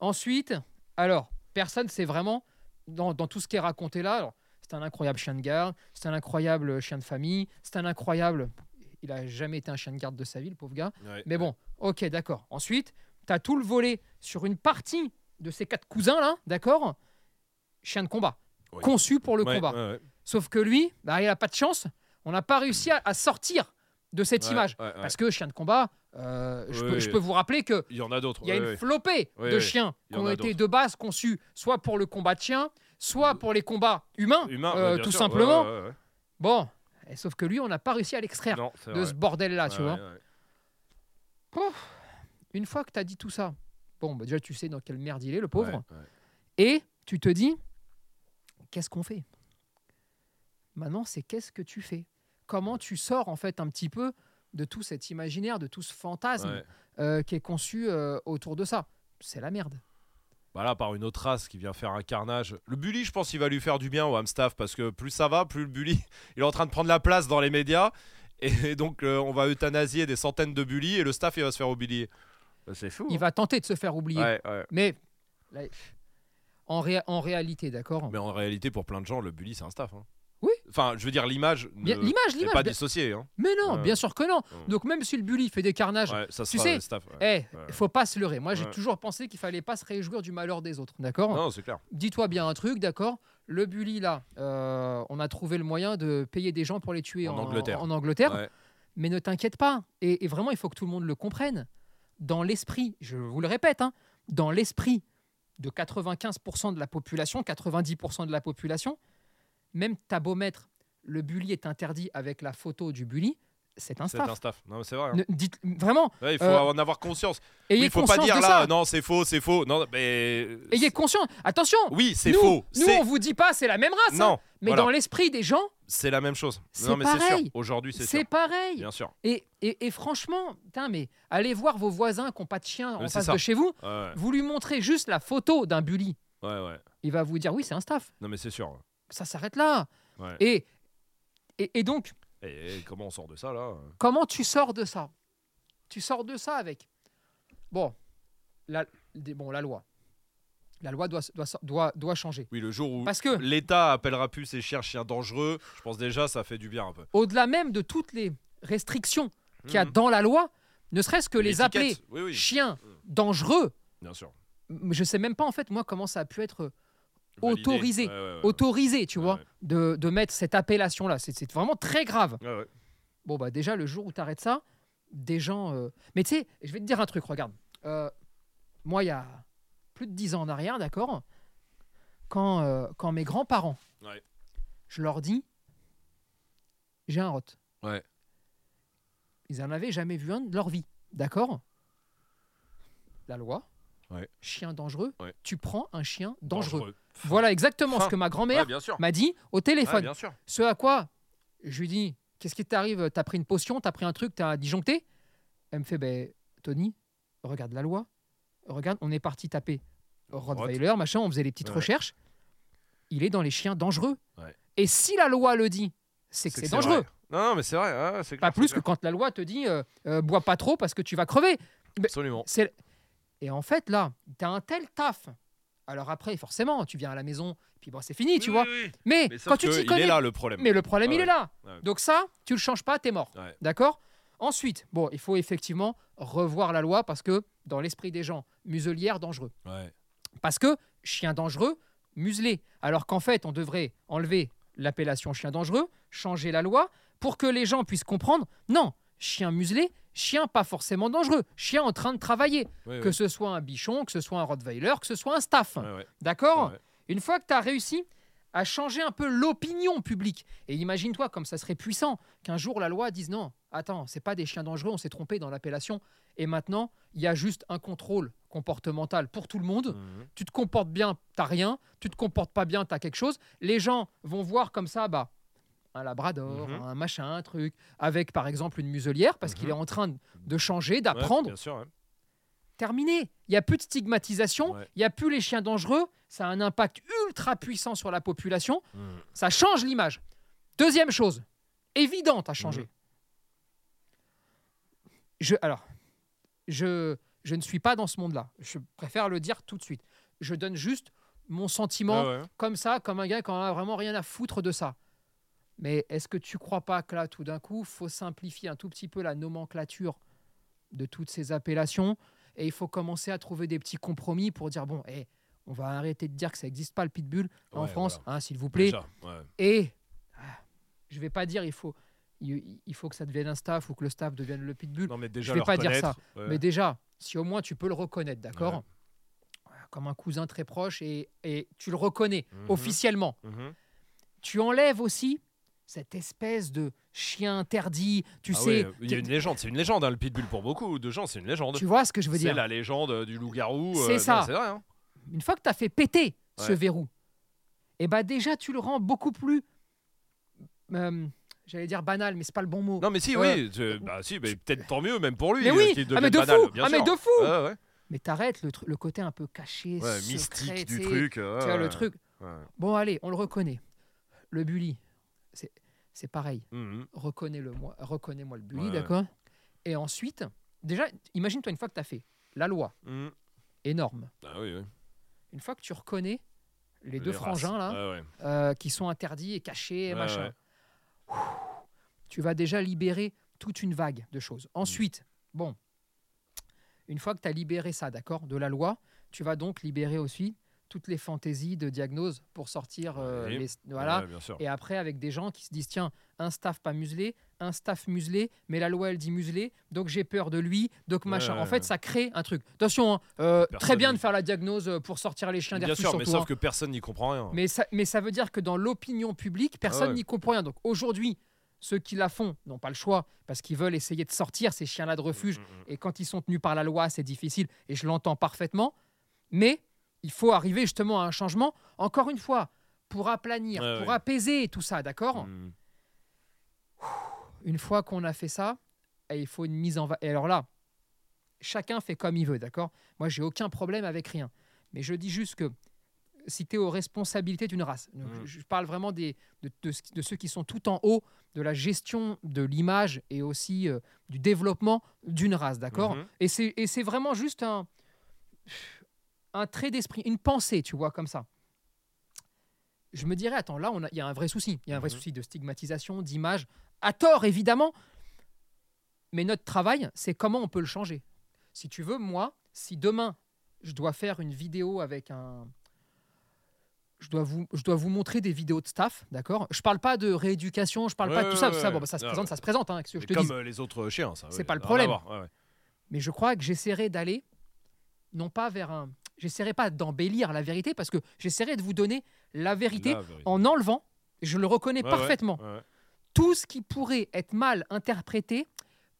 [SPEAKER 3] Ensuite, alors, personne sait vraiment, dans, dans tout ce qui est raconté là, alors, c'est un incroyable chien de garde, c'est un incroyable chien de famille, c'est un incroyable... Il a jamais été un chien de garde de sa vie, le pauvre gars. Mais bon, ok, d'accord. Ensuite, tu as tout le volet sur une partie de ces quatre cousins là, d'accord? Chien de combat,
[SPEAKER 2] Oui.
[SPEAKER 3] conçu pour le
[SPEAKER 2] Ouais,
[SPEAKER 3] combat.
[SPEAKER 2] ouais, ouais.
[SPEAKER 3] Sauf que lui, bah, il a pas de chance. On n'a pas réussi à, à sortir de cette image. Parce que chien de combat, euh, je, peux, je
[SPEAKER 2] oui.
[SPEAKER 3] peux vous rappeler que
[SPEAKER 2] Il y en a d'autres.
[SPEAKER 3] il y a une flopée de chiens qui ont été de base conçus soit pour le combat de chiens, soit pour les combats humains,
[SPEAKER 2] Humain,
[SPEAKER 3] euh, tout
[SPEAKER 2] sûr.
[SPEAKER 3] Simplement. Bon, et sauf que lui, on n'a pas réussi à l'extraire de
[SPEAKER 2] vrai.
[SPEAKER 3] ce bordel-là, tu vois. Une fois que tu as dit tout ça, bon, bah, déjà tu sais dans quelle merde il est, le pauvre.
[SPEAKER 2] Ouais, ouais.
[SPEAKER 3] Et tu te dis, qu'est-ce qu'on fait? Maintenant, c'est qu'est-ce que tu fais? Comment tu sors en fait un petit peu de tout cet imaginaire, de tout ce fantasme
[SPEAKER 2] Ouais.
[SPEAKER 3] euh, qui est conçu euh, autour de ça? C'est la merde.
[SPEAKER 2] Bah là, par une autre race qui vient faire un carnage. Le bully, je pense qu'il va lui faire du bien au hamstaff parce que plus ça va, plus le bully, il est en train de prendre la place dans les médias. Et donc, euh, on va euthanasier des centaines de bullies et le staff, il va se faire oublier. Bah, C'est fou.
[SPEAKER 3] Il va tenter de se faire oublier.
[SPEAKER 2] Ouais, ouais.
[SPEAKER 3] Mais là, en, ré- en réalité, d'accord?
[SPEAKER 2] Mais en réalité, pour plein de gens, le bully, c'est un staff. hein. Enfin, je veux dire, l'image n'est pas
[SPEAKER 3] bien-
[SPEAKER 2] dissociée. Hein.
[SPEAKER 3] Mais non,
[SPEAKER 2] Ouais.
[SPEAKER 3] bien sûr que non.
[SPEAKER 2] Ouais.
[SPEAKER 3] Donc même si le bully fait des carnages,
[SPEAKER 2] Ouais, ça
[SPEAKER 3] tu sais, eh,
[SPEAKER 2] Ouais.
[SPEAKER 3] faut pas se leurrer. Moi, j'ai toujours pensé qu'il fallait pas se réjouir du malheur des autres, d'accord?
[SPEAKER 2] Non, c'est clair.
[SPEAKER 3] Dis-toi bien un truc, d'accord? Le bully, là, euh, on a trouvé le moyen de payer des gens pour les tuer
[SPEAKER 2] En
[SPEAKER 3] en,
[SPEAKER 2] Angleterre.
[SPEAKER 3] en Angleterre. Mais ne t'inquiète pas. Et, et vraiment, il faut que tout le monde le comprenne. Dans l'esprit, je vous le répète, hein, dans l'esprit de 95% de la population, 90% de la population, même t'as beau mettre le bully est interdit avec la photo du bully, c'est un
[SPEAKER 2] C'est
[SPEAKER 3] staff.
[SPEAKER 2] un staff. Non, mais c'est vrai. hein.
[SPEAKER 3] Ne- dites, vraiment,
[SPEAKER 2] Ouais, il faut
[SPEAKER 3] euh,
[SPEAKER 2] en avoir conscience. Oui, il faut
[SPEAKER 3] conscience
[SPEAKER 2] pas dire là,
[SPEAKER 3] ça.
[SPEAKER 2] non, c'est faux, c'est faux. Non, mais.
[SPEAKER 3] Ayez conscience. Attention,
[SPEAKER 2] Oui, c'est faux.
[SPEAKER 3] nous
[SPEAKER 2] C'est-
[SPEAKER 3] on vous dit pas c'est la même race, hein,
[SPEAKER 2] Non,
[SPEAKER 3] mais
[SPEAKER 2] voilà.
[SPEAKER 3] dans l'esprit des gens,
[SPEAKER 2] c'est la même chose.
[SPEAKER 3] C'est
[SPEAKER 2] Non, mais c'est sûr.
[SPEAKER 3] pareil.
[SPEAKER 2] Aujourd'hui, c'est
[SPEAKER 3] c'est pareil.
[SPEAKER 2] Bien sûr.
[SPEAKER 3] Et, et, et franchement, putain, mais allez voir vos voisins qui n'ont pas de chien en
[SPEAKER 2] Mais c'est
[SPEAKER 3] face
[SPEAKER 2] ça.
[SPEAKER 3] de chez vous.
[SPEAKER 2] Ouais,
[SPEAKER 3] Vous lui montrez juste la photo d'un bully.
[SPEAKER 2] ouais, ouais.
[SPEAKER 3] Il va vous dire oui, c'est un staff.
[SPEAKER 2] Non, mais c'est sûr.
[SPEAKER 3] Ça s'arrête là.
[SPEAKER 2] Ouais.
[SPEAKER 3] Et, et, et donc,
[SPEAKER 2] Et, et comment on sort de ça là
[SPEAKER 3] comment tu sors de ça? Tu sors de ça avec. Bon, la, des- bon, la loi. La loi doit, doit, doit, doit changer.
[SPEAKER 2] Oui, le jour où
[SPEAKER 3] Parce que,
[SPEAKER 2] l'État appellera plus ses chiens chiens dangereux, je pense déjà ça fait du bien un peu.
[SPEAKER 3] au-delà même de toutes les restrictions qu'il y a
[SPEAKER 2] Mhm.
[SPEAKER 3] dans la loi, ne serait-ce que les appeler
[SPEAKER 2] L'étiquette, Oui, oui,
[SPEAKER 3] chiens dangereux,
[SPEAKER 2] bien sûr.
[SPEAKER 3] je sais même pas en fait moi comment ça a pu être. Autorisé.
[SPEAKER 2] Ouais, ouais, ouais.
[SPEAKER 3] autorisé, tu vois, de, de mettre cette appellation-là. C'est vraiment très grave. Bon, bah déjà, le jour où tu arrêtes ça, des gens... euh, Mais tu sais, je vais te dire un truc, regarde. Euh, moi, il y a plus de 10 ans en arrière, d'accord quand, euh, quand mes grands-parents,
[SPEAKER 2] Ouais.
[SPEAKER 3] je leur dis, j'ai un rot.
[SPEAKER 2] Ouais.
[SPEAKER 3] Ils en avaient jamais vu un de leur vie. D'accord? La loi,
[SPEAKER 2] Ouais.
[SPEAKER 3] chien dangereux,
[SPEAKER 2] Ouais.
[SPEAKER 3] tu prends un chien dangereux.
[SPEAKER 2] Dangereux.
[SPEAKER 3] Voilà exactement
[SPEAKER 2] Fin.
[SPEAKER 3] ce que ma
[SPEAKER 2] Ouais,
[SPEAKER 3] grand-mère
[SPEAKER 2] bien sûr.
[SPEAKER 3] m'a dit au
[SPEAKER 2] Ouais,
[SPEAKER 3] téléphone.
[SPEAKER 2] bien sûr.
[SPEAKER 3] Ce à quoi je lui dis Qu'est-ce qui t'arrive? T'as pris une potion, t'as pris un truc, t'as disjoncté? Elle me fait ben, Tony, regarde la loi. Regarde, on est parti taper Rottweiler, machin, on faisait les petites
[SPEAKER 2] Ouais.
[SPEAKER 3] recherches. Il est dans les chiens dangereux.
[SPEAKER 2] Ouais.
[SPEAKER 3] Et si la loi le dit, c'est que c'est dangereux.
[SPEAKER 2] vrai. Non, non, mais c'est vrai. ouais, c'est
[SPEAKER 3] Pas
[SPEAKER 2] clair,
[SPEAKER 3] plus
[SPEAKER 2] c'est
[SPEAKER 3] que quand la loi te dit euh, euh, bois pas trop parce que tu vas crever.
[SPEAKER 2] Absolument.
[SPEAKER 3] C'est et en fait là, tu as un tel taf. Alors après, forcément, tu viens à la maison, puis bon, c'est fini, tu
[SPEAKER 2] Oui,
[SPEAKER 3] vois.
[SPEAKER 2] oui.
[SPEAKER 3] Mais, quand tu t'y
[SPEAKER 2] il
[SPEAKER 3] connais,
[SPEAKER 2] est là le problème.
[SPEAKER 3] mais le problème
[SPEAKER 2] Ah
[SPEAKER 3] il
[SPEAKER 2] ouais.
[SPEAKER 3] est là.
[SPEAKER 2] Ouais.
[SPEAKER 3] Donc ça, tu le changes pas, t'es mort.
[SPEAKER 2] Ouais.
[SPEAKER 3] D'accord? Ensuite, bon, il faut effectivement revoir la loi parce que dans l'esprit des gens, muselière dangereux.
[SPEAKER 2] Ouais.
[SPEAKER 3] Parce que chien dangereux, muselé. Alors qu'en fait, on devrait enlever l'appellation chien dangereux, changer la loi pour que les gens puissent comprendre. Non, chien muselé, chien pas forcément dangereux, chien en train de travailler.
[SPEAKER 2] Ouais,
[SPEAKER 3] Que
[SPEAKER 2] ouais.
[SPEAKER 3] ce soit un bichon, que ce soit un rottweiler, que ce soit un staff.
[SPEAKER 2] Ouais.
[SPEAKER 3] D'accord. Une fois que tu as réussi à changer un peu l'opinion publique, et imagine-toi comme ça serait puissant qu'un jour la loi dise non, attends, c'est pas des chiens dangereux, on s'est trompé dans l'appellation, et maintenant il y a juste un contrôle comportemental pour tout le monde.
[SPEAKER 2] Mhm.
[SPEAKER 3] Tu te comportes bien, t'as rien. Tu te comportes pas bien, t'as quelque chose. Les gens vont voir comme ça, bah, un labrador,
[SPEAKER 2] Mhm.
[SPEAKER 3] un machin, un truc, avec par exemple une muselière, parce qu'il
[SPEAKER 2] Mhm.
[SPEAKER 3] est en train de changer, d'apprendre.
[SPEAKER 2] bien sûr. ouais.
[SPEAKER 3] Terminé. Il n'y a plus de stigmatisation,
[SPEAKER 2] Ouais.
[SPEAKER 3] il n'y a plus les chiens dangereux. Ça a un impact ultra puissant sur la population.
[SPEAKER 2] Mhm.
[SPEAKER 3] Ça change l'image. Deuxième chose, évidente à changer. Je, alors, je, je ne suis pas dans ce monde-là. Je préfère le dire tout de suite. Je donne juste mon sentiment comme ça, comme un gars qui en a vraiment rien à foutre de ça. Mais est-ce que tu crois pas que là, tout d'un coup, faut simplifier un tout petit peu la nomenclature de toutes ces appellations et il faut commencer à trouver des petits compromis pour dire bon, eh, on va arrêter de dire que ça n'existe pas le pitbull en
[SPEAKER 2] Ouais,
[SPEAKER 3] France,
[SPEAKER 2] voilà.
[SPEAKER 3] hein, s'il vous plaît.
[SPEAKER 2] Déjà, ouais.
[SPEAKER 3] Et ah, je vais pas dire il faut il, il faut que ça devienne un staff ou que le staff devienne le pitbull.
[SPEAKER 2] Non, mais déjà,
[SPEAKER 3] vais
[SPEAKER 2] le
[SPEAKER 3] pas dire
[SPEAKER 2] ouais.
[SPEAKER 3] Mais déjà, si au moins tu peux le reconnaître, d'accord Comme un cousin très proche et, et tu le reconnais
[SPEAKER 2] Mhm.
[SPEAKER 3] officiellement.
[SPEAKER 2] Mhm.
[SPEAKER 3] Tu enlèves aussi cette espèce de chien interdit. Tu
[SPEAKER 2] Ah
[SPEAKER 3] sais,
[SPEAKER 2] il y a une légende, c'est une légende, hein, le pitbull pour beaucoup de gens, c'est une légende.
[SPEAKER 3] tu vois ce que je veux
[SPEAKER 2] C'est
[SPEAKER 3] dire
[SPEAKER 2] la légende euh, du loup-garou.
[SPEAKER 3] C'est
[SPEAKER 2] euh,
[SPEAKER 3] ça.
[SPEAKER 2] non, C'est vrai. hein.
[SPEAKER 3] Une fois que tu as fait péter ce verrou, et bah déjà tu le rends beaucoup plus, euh, j'allais dire banal, mais c'est pas le bon mot.
[SPEAKER 2] Non, mais si, oui. c'est- Bah, si, mais peut-être tant mieux, même pour lui.
[SPEAKER 3] Mais oui,
[SPEAKER 2] qu'il
[SPEAKER 3] ah, mais de
[SPEAKER 2] banal,
[SPEAKER 3] fou,
[SPEAKER 2] bien
[SPEAKER 3] ah, mais de fou.
[SPEAKER 2] Ouais.
[SPEAKER 3] Mais t'arrêtes le, le côté un peu caché,
[SPEAKER 2] Ouais,
[SPEAKER 3] secret,
[SPEAKER 2] mystique du truc.
[SPEAKER 3] Tu
[SPEAKER 2] ouais,
[SPEAKER 3] vois, le truc. Bon, allez, on le reconnaît. Le bully, c'est pareil.
[SPEAKER 2] Mhm.
[SPEAKER 3] Reconnais-le moi, reconnais-moi le bully,
[SPEAKER 2] Ouais,
[SPEAKER 3] d'accord Et ensuite, déjà, imagine-toi une fois que tu as fait la loi,
[SPEAKER 2] Mhm.
[SPEAKER 3] énorme.
[SPEAKER 2] Ah oui, oui.
[SPEAKER 3] Une fois que tu reconnais les deux frangins là,
[SPEAKER 2] ouais.
[SPEAKER 3] euh, qui sont interdits et cachés machin,
[SPEAKER 2] ouais.
[SPEAKER 3] Tu vas déjà libérer toute une vague de choses.
[SPEAKER 2] Mm.
[SPEAKER 3] Ensuite, bon, une fois que tu as libéré ça, d'accord, de la loi, tu vas donc libérer aussi toutes les fantaisies de diagnose pour sortir euh,
[SPEAKER 2] Oui.
[SPEAKER 3] les, voilà.
[SPEAKER 2] Ouais, bien.
[SPEAKER 3] Et après, avec des gens qui se disent tiens, un staff pas muselé, un staff muselé, mais la loi elle dit muselé, donc j'ai peur de lui, donc machin.
[SPEAKER 2] ouais,
[SPEAKER 3] en fait, ça crée un truc. Attention, hein, euh,
[SPEAKER 2] Personne
[SPEAKER 3] très bien de faire la diagnose euh, pour sortir les chiens
[SPEAKER 2] Bien
[SPEAKER 3] d'Airfus
[SPEAKER 2] sûr, mais sauf
[SPEAKER 3] hein.
[SPEAKER 2] que personne n'y comprend rien.
[SPEAKER 3] Mais ça, mais ça veut dire que dans l'opinion publique, personne
[SPEAKER 2] Ah ouais.
[SPEAKER 3] n'y comprend rien. Donc aujourd'hui, ceux qui la font n'ont pas le choix parce qu'ils veulent essayer de sortir ces chiens-là de refuge.
[SPEAKER 2] Mhm, mhm.
[SPEAKER 3] Et quand ils sont tenus par la loi, c'est difficile. Et je l'entends parfaitement. Mais il faut arriver justement à un changement, encore une fois, pour aplanir,
[SPEAKER 2] Ouais,
[SPEAKER 3] pour
[SPEAKER 2] ouais.
[SPEAKER 3] apaiser tout ça, d'accord
[SPEAKER 2] Mhm.
[SPEAKER 3] Une fois qu'on a fait ça, et il faut une mise en va. Et alors là, chacun fait comme il veut, d'accord Moi, j'ai aucun problème avec rien. Mais je dis juste que si tu es aux responsabilités d'une race, donc
[SPEAKER 2] Mm.
[SPEAKER 3] je, je parle vraiment des, de, de ce- de ceux qui sont tout en haut de la gestion de l'image et aussi euh, du développement d'une race, d'accord
[SPEAKER 2] Mhm.
[SPEAKER 3] Et c'est et c'est vraiment juste un, un trait d'esprit, une pensée, tu vois, comme ça. Je me dirais, attends, là, il y a un vrai souci. Il y a un vrai
[SPEAKER 2] Mhm.
[SPEAKER 3] souci de stigmatisation, d'image, à tort, évidemment. Mais notre travail, c'est comment on peut le changer. Si tu veux, moi, si demain, je dois faire une vidéo avec un... Je dois, vous, je dois vous montrer des vidéos de staff, d'accord? Je parle pas de rééducation, je parle pas de tout ça,
[SPEAKER 2] ouais,
[SPEAKER 3] ça,
[SPEAKER 2] ouais.
[SPEAKER 3] bon, bah, ça se présente, ça se présente, hein, qu'est-ce que je
[SPEAKER 2] Mais
[SPEAKER 3] te
[SPEAKER 2] comme euh, les autres chiens, ça.
[SPEAKER 3] C'est pas le problème.
[SPEAKER 2] ouais.
[SPEAKER 3] Mais je crois que j'essaierai d'aller, non pas vers un... J'essaierai pas d'embellir la vérité, parce que j'essaierai de vous donner la vérité
[SPEAKER 2] La vérité.
[SPEAKER 3] en enlevant, je le reconnais
[SPEAKER 2] Ouais,
[SPEAKER 3] parfaitement,
[SPEAKER 2] ouais, ouais.
[SPEAKER 3] tout ce qui pourrait être mal interprété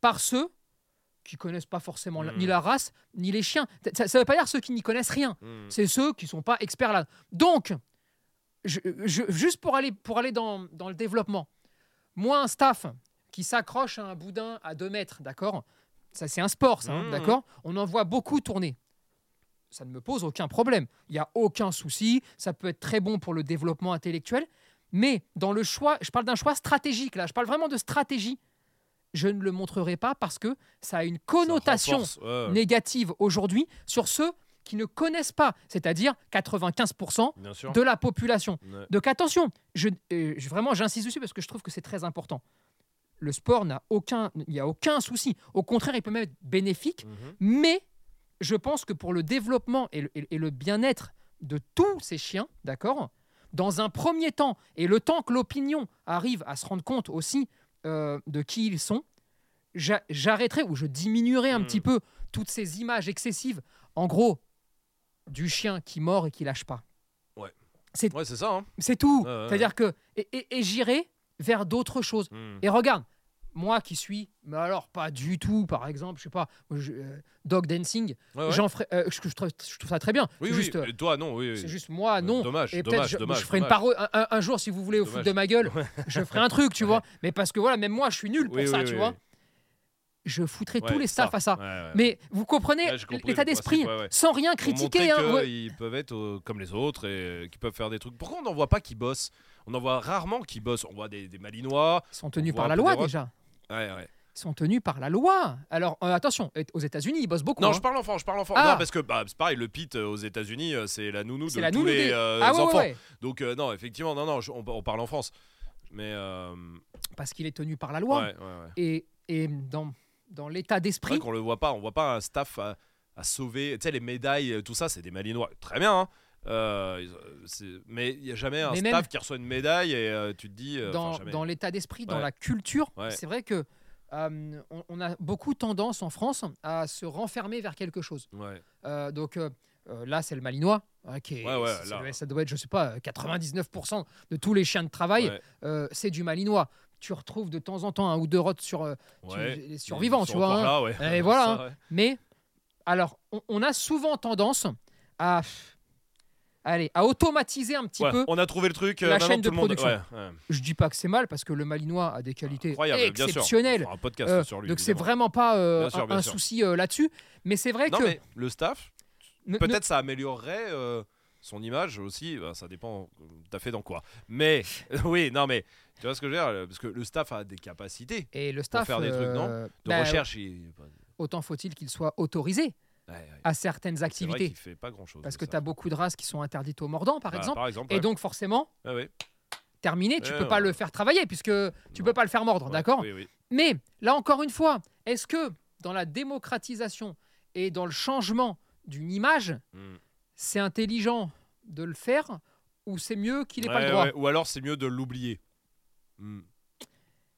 [SPEAKER 3] par ceux qui connaissent pas forcément la- ni la race ni les chiens. Ça, ça veut pas dire ceux qui n'y connaissent rien.
[SPEAKER 2] Hmm.
[SPEAKER 3] C'est ceux qui sont pas experts là. Donc, je- je- juste pour aller, pour aller dans, dans le développement, moi, un staff qui s'accroche à un boudin à 2 mètres, d'accord? Ça, c'est un sport, ça, hein,
[SPEAKER 2] Mhm.
[SPEAKER 3] d'accord? On en voit beaucoup tourner. Ça ne me pose aucun problème. Il n'y a aucun souci. Ça peut être très bon pour le développement intellectuel. Mais dans le choix, je parle d'un choix stratégique, là. Je parle vraiment de stratégie. Je ne le montrerai pas parce que ça a une connotation
[SPEAKER 2] renforce, ouais, ouais,
[SPEAKER 3] négative aujourd'hui sur ceux qui ne connaissent pas, c'est-à-dire 95%
[SPEAKER 2] Bien sûr.
[SPEAKER 3] de la population.
[SPEAKER 2] Ouais.
[SPEAKER 3] Donc attention, je, euh, vraiment j'insiste dessus parce que je trouve que c'est très important. Le sport n'a aucun, il n'y a aucun souci. Au contraire, il peut même être bénéfique,
[SPEAKER 2] Mhm.
[SPEAKER 3] mais je pense que pour le développement et le, et- et le bien-être de tous ces chiens, d'accord, dans un premier temps, et le temps que l'opinion arrive à se rendre compte aussi euh, de qui ils sont, j'a- j'arrêterai ou je diminuerai un
[SPEAKER 2] Hmm.
[SPEAKER 3] petit peu toutes ces images excessives. En gros, du chien qui mord et qui lâche pas.
[SPEAKER 2] Ouais, c'est ça. Hein.
[SPEAKER 3] C'est tout. C'est-à-dire que. Et, et- et j'irai vers d'autres choses.
[SPEAKER 2] Hmm.
[SPEAKER 3] Et regarde, moi qui suis, mais alors pas du tout, par exemple, je sais pas, je- euh, dog dancing,
[SPEAKER 2] Ouais, ouais.
[SPEAKER 3] j'en euh, je, je trouve, je trouve ça très bien.
[SPEAKER 2] Oui,
[SPEAKER 3] juste, euh,
[SPEAKER 2] toi, non, oui.
[SPEAKER 3] c'est juste moi,
[SPEAKER 2] Euh,
[SPEAKER 3] non.
[SPEAKER 2] Dommage,
[SPEAKER 3] Et
[SPEAKER 2] dommage,
[SPEAKER 3] peut-être je,
[SPEAKER 2] dommage,
[SPEAKER 3] je ferai une
[SPEAKER 2] dommage.
[SPEAKER 3] parodie un, un- un jour si vous voulez au foot de ma gueule, je ferai un truc, tu vois. Mais parce que voilà, même moi je suis nul pour ça, tu vois. Je foutrais tous les staffs à ça. Mais vous comprenez l'état d'esprit, sans rien critiquer. hein,
[SPEAKER 2] qu'ils peuvent être comme les autres et qu'ils peuvent faire des trucs. Pourquoi on n'en voit pas qui bossent? On en voit rarement qui bossent. On voit des, des Malinois.
[SPEAKER 3] Ils sont tenus par la loi déjà.
[SPEAKER 2] Ouais, ouais.
[SPEAKER 3] Ils sont tenus par la loi. Alors euh, attention, aux États-Unis, ils bossent beaucoup.
[SPEAKER 2] Non,
[SPEAKER 3] hein.
[SPEAKER 2] je parle enfant, je parle enfant.
[SPEAKER 3] Ah.
[SPEAKER 2] Non, parce que bah, c'est pareil, le pit euh, aux États-Unis, euh, c'est la nounou de
[SPEAKER 3] la
[SPEAKER 2] tous
[SPEAKER 3] nounou
[SPEAKER 2] les
[SPEAKER 3] des-
[SPEAKER 2] euh,
[SPEAKER 3] ah
[SPEAKER 2] enfants.
[SPEAKER 3] ouais.
[SPEAKER 2] Donc euh, non, effectivement, non, non, je- on, on parle en France. Mais
[SPEAKER 3] parce qu'il est tenu par la loi. Et, et dans, dans l'état d'esprit,
[SPEAKER 2] qu'on le voit pas, on voit pas un staff à, à sauver. Tu sais, les médailles, tout ça, c'est des Malinois. Très bien, hein. Euh, mais il y a jamais un
[SPEAKER 3] Mais
[SPEAKER 2] staff
[SPEAKER 3] même-
[SPEAKER 2] qui reçoit une médaille et euh, tu te dis. euh,
[SPEAKER 3] dans,
[SPEAKER 2] enfin, jamais.
[SPEAKER 3] dans l'état d'esprit, dans la culture,
[SPEAKER 2] Ouais.
[SPEAKER 3] c'est vrai que on, on a beaucoup tendance en France à se renfermer vers quelque chose.
[SPEAKER 2] Ouais.
[SPEAKER 3] Donc là, c'est le malinois. hein, qui est- ça,
[SPEAKER 2] là.
[SPEAKER 3] doit, ça doit être, je sais pas, 99% de tous les chiens de travail, c'est du malinois. Tu retrouves de temps en temps un ou deux rots sur euh, tu-
[SPEAKER 2] Ouais.
[SPEAKER 3] les survivants, tu vois. hein.
[SPEAKER 2] là, ouais.
[SPEAKER 3] Et voilà,
[SPEAKER 2] Ça, ouais.
[SPEAKER 3] Mais alors, on, on a souvent tendance à, allez, à automatiser un petit
[SPEAKER 2] Ouais,
[SPEAKER 3] peu.
[SPEAKER 2] On a trouvé le truc. euh,
[SPEAKER 3] la chaîne de
[SPEAKER 2] le monde-
[SPEAKER 3] production.
[SPEAKER 2] ouais, ouais.
[SPEAKER 3] Je dis pas que c'est mal parce que le malinois a des qualités
[SPEAKER 2] Incroyable, bien sûr.
[SPEAKER 3] exceptionnelles.
[SPEAKER 2] On fera un podcast
[SPEAKER 3] Euh,
[SPEAKER 2] sur lui.
[SPEAKER 3] donc c'est vraiment pas euh,
[SPEAKER 2] Bien sûr,
[SPEAKER 3] un,
[SPEAKER 2] bien
[SPEAKER 3] un
[SPEAKER 2] sûr.
[SPEAKER 3] souci euh, là-dessus. Mais c'est vrai
[SPEAKER 2] Non,
[SPEAKER 3] que
[SPEAKER 2] mais le staff, peut-être ça améliorerait son image aussi. bah, ça dépend tout à fait dans quoi. Mais oui, non, mais tu vois ce que je veux dire Parce que le staff a des capacités
[SPEAKER 3] et le staff
[SPEAKER 2] faire des trucs, non? de
[SPEAKER 3] bah,
[SPEAKER 2] recherche. il-
[SPEAKER 3] autant faut-il qu'il soit autorisé
[SPEAKER 2] Ouais, ouais.
[SPEAKER 3] à certaines
[SPEAKER 2] vrai
[SPEAKER 3] activités.
[SPEAKER 2] qu'il fait pas grand chose.
[SPEAKER 3] Parce que tu as beaucoup de races qui sont interdites aux mordants, par exemple.
[SPEAKER 2] Par exemple.
[SPEAKER 3] Et donc forcément,
[SPEAKER 2] ouais.
[SPEAKER 3] terminé, tu peux pas le faire travailler puisque tu
[SPEAKER 2] Non.
[SPEAKER 3] peux pas le faire mordre, d'accord
[SPEAKER 2] Oui, oui.
[SPEAKER 3] Mais là encore une fois, est-ce que dans la démocratisation et dans le changement d'une image,
[SPEAKER 2] Mm.
[SPEAKER 3] c'est intelligent de le faire ou c'est mieux qu'il n'ait pas le droit.
[SPEAKER 2] Ou alors c'est mieux de l'oublier. Mm.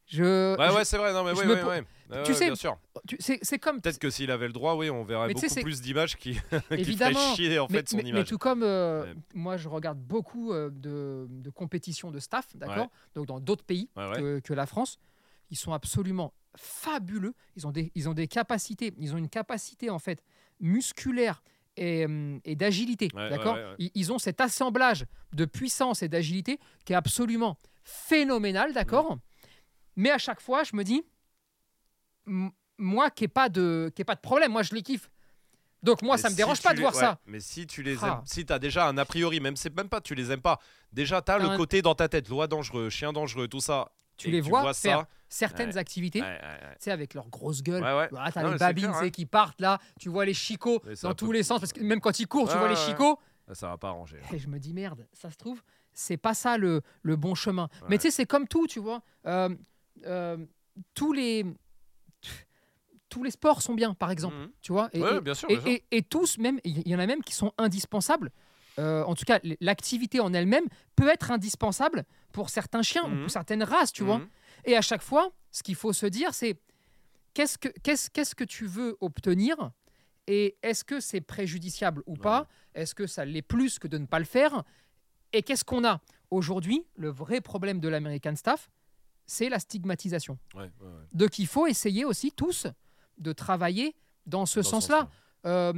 [SPEAKER 3] Je,
[SPEAKER 2] Ouais,
[SPEAKER 3] je-
[SPEAKER 2] ouais, c'est vrai. Non, mais
[SPEAKER 3] je
[SPEAKER 2] ouais,
[SPEAKER 3] me
[SPEAKER 2] Ouais,
[SPEAKER 3] Tu sais,
[SPEAKER 2] bien sûr.
[SPEAKER 3] tu- c'est comme
[SPEAKER 2] Peut-être que s'il avait le droit, oui, on verrait
[SPEAKER 3] Mais
[SPEAKER 2] beaucoup plus d'images qui, qui feraient chier en
[SPEAKER 3] mais,
[SPEAKER 2] fait son
[SPEAKER 3] mais- mais
[SPEAKER 2] image.
[SPEAKER 3] tout comme euh,
[SPEAKER 2] Ouais.
[SPEAKER 3] moi, je regarde beaucoup euh, de, de compétitions de staff, d'accord
[SPEAKER 2] Ouais.
[SPEAKER 3] Donc dans d'autres pays
[SPEAKER 2] Ouais,
[SPEAKER 3] que, que la France, ils sont absolument fabuleux. Ils ont des, ils ont des capacités, ils ont une capacité en fait musculaire et, hum, et d'agilité,
[SPEAKER 2] Ouais,
[SPEAKER 3] d'accord
[SPEAKER 2] ouais, ouais.
[SPEAKER 3] ils, ils ont cet assemblage de puissance et d'agilité qui est absolument phénoménal, d'accord Mais à chaque fois, je me dis, moi qui n'ai pas de, qui ai pas de problème, moi je les kiffe. Donc moi,
[SPEAKER 2] Mais
[SPEAKER 3] ça me
[SPEAKER 2] si
[SPEAKER 3] dérange pas de voir
[SPEAKER 2] ouais,
[SPEAKER 3] ça.
[SPEAKER 2] Mais si tu les
[SPEAKER 3] Ah.
[SPEAKER 2] aimes, si t'as déjà un a priori, même c'est même pas tu les aimes pas, déjà t'as le
[SPEAKER 3] un-
[SPEAKER 2] côté dans ta tête, loi dangereux, chien dangereux, tout ça.
[SPEAKER 3] Tu les vois faire
[SPEAKER 2] ça.
[SPEAKER 3] Certaines
[SPEAKER 2] Ouais.
[SPEAKER 3] activités,
[SPEAKER 2] Ouais,
[SPEAKER 3] tu sais, avec leur grosse gueule. Voilà, t'as les babines
[SPEAKER 2] clair, ouais.
[SPEAKER 3] qui partent là, tu vois les chicots dans tous les sens, parce que même quand ils courent, tu vois les chicots.
[SPEAKER 2] Ah, Ça va pas arranger.
[SPEAKER 3] Et je me dis merde, ça se trouve, c'est pas ça le, le bon chemin. Mais tu sais, c'est comme tout, tu vois. Euh, euh, tous les tous les sports sont bien, par exemple,
[SPEAKER 2] Mhm.
[SPEAKER 3] tu vois. Et,
[SPEAKER 2] Ouais,
[SPEAKER 3] et-
[SPEAKER 2] bien sûr,
[SPEAKER 3] et,
[SPEAKER 2] bien sûr.
[SPEAKER 3] et- et tous, même, il y en a même qui sont indispensables. Euh, en tout cas, l'activité en elle-même peut être indispensable pour certains chiens ou
[SPEAKER 2] Mhm.
[SPEAKER 3] pour certaines races, tu vois.
[SPEAKER 2] Mhm.
[SPEAKER 3] Et à chaque fois, ce qu'il faut se dire, c'est qu'est-ce que, qu'est-ce, qu'est-ce que tu veux obtenir et est-ce que c'est préjudiciable ou pas? Est-ce que ça l'est plus que de ne pas le faire? Et qu'est-ce qu'on a? Aujourd'hui, le vrai problème de l'American Staff, c'est la stigmatisation.
[SPEAKER 2] Ouais, ouais.
[SPEAKER 3] Donc il faut essayer aussi tous de travailler dans ce sens-là. Euh,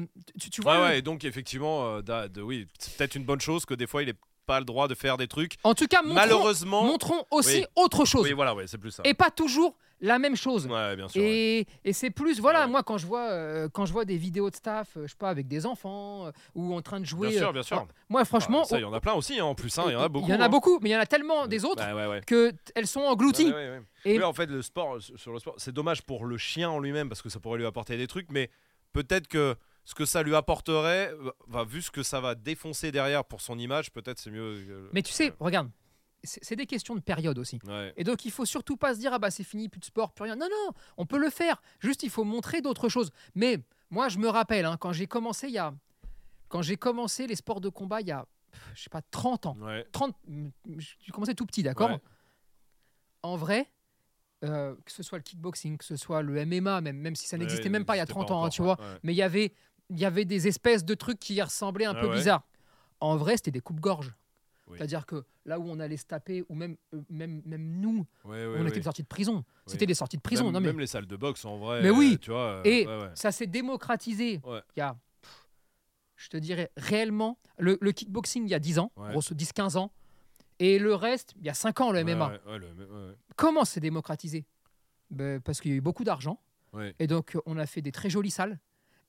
[SPEAKER 3] tu, vois,
[SPEAKER 2] ouais, et donc effectivement, euh, d'a- de, oui, c'est peut-être une bonne chose que des fois il ait pas le droit de faire des trucs.
[SPEAKER 3] en tout cas, montrons,
[SPEAKER 2] Malheureusement,
[SPEAKER 3] montrons aussi
[SPEAKER 2] Oui.
[SPEAKER 3] autre chose.
[SPEAKER 2] oui, voilà, ouais, c'est plus ça.
[SPEAKER 3] Et pas toujours la même chose.
[SPEAKER 2] Ouais, bien sûr. ouais.
[SPEAKER 3] Et, c'est plus, voilà,
[SPEAKER 2] ouais.
[SPEAKER 3] moi quand je vois, euh, quand je vois des vidéos de staff, euh, je sais pas, avec des enfants euh, ou en train de jouer.
[SPEAKER 2] Bien sûr,
[SPEAKER 3] euh,
[SPEAKER 2] bien sûr.
[SPEAKER 3] alors, moi franchement,
[SPEAKER 2] Ah, ça, il y en a plein aussi, hein, en plus, hein, il y en a beaucoup.
[SPEAKER 3] Il y en a
[SPEAKER 2] hein.
[SPEAKER 3] beaucoup, mais il y en a tellement des autres
[SPEAKER 2] Ouais, ouais, ouais.
[SPEAKER 3] que elles sont englouties. Et-
[SPEAKER 2] Oui, en fait, le sport, sur le sport, c'est dommage pour le chien en lui-même parce que ça pourrait lui apporter des trucs, mais peut-être que ce que ça lui apporterait, va, vu ce que ça va défoncer derrière pour son image, peut-être c'est mieux. que-
[SPEAKER 3] Mais tu sais, regarde, c'est des questions de période aussi.
[SPEAKER 2] Ouais.
[SPEAKER 3] Et donc il faut surtout pas se dire ah bah c'est fini, plus de sport, plus rien. Non non, on peut le faire. Juste il faut montrer d'autres choses. Mais moi je me rappelle hein, quand j'ai commencé il y a quand j'ai commencé les sports de combat il y a je sais pas 30 ans.
[SPEAKER 2] Ouais.
[SPEAKER 3] 30 mm, j'ai commencé tout petit, d'accord?
[SPEAKER 2] Ouais.
[SPEAKER 3] En vrai euh, que ce soit le kickboxing, que ce soit le MMA même même si ça n'existait même pas il y a
[SPEAKER 2] n'existait
[SPEAKER 3] 30 ans, hein, tu vois, mais il y avait il y avait des espèces de trucs qui ressemblaient un
[SPEAKER 2] Ah
[SPEAKER 3] peu
[SPEAKER 2] ouais.
[SPEAKER 3] bizarres. En vrai, c'était des coupes-gorges.
[SPEAKER 2] Oui.
[SPEAKER 3] C'est-à-dire que là où on allait se taper, ou même, euh, même, même nous,
[SPEAKER 2] Ouais, ouais,
[SPEAKER 3] on était sortis de prison. C'était des sorties de prison.
[SPEAKER 2] Même,
[SPEAKER 3] non, mais
[SPEAKER 2] même les salles de boxe en vrai.
[SPEAKER 3] Mais oui.
[SPEAKER 2] euh, Tu vois. euh,
[SPEAKER 3] Et ça s'est démocratisé il y a, pff, je te dirais, réellement, le, le kickboxing il y a 10 ans, grosso 10-15 ans, et le reste, il y a 5 ans, le MMA.
[SPEAKER 2] le-.
[SPEAKER 3] Comment c'est démocratisé? Ben, Parce qu'il y a eu beaucoup d'argent, et donc on a fait des très jolies salles,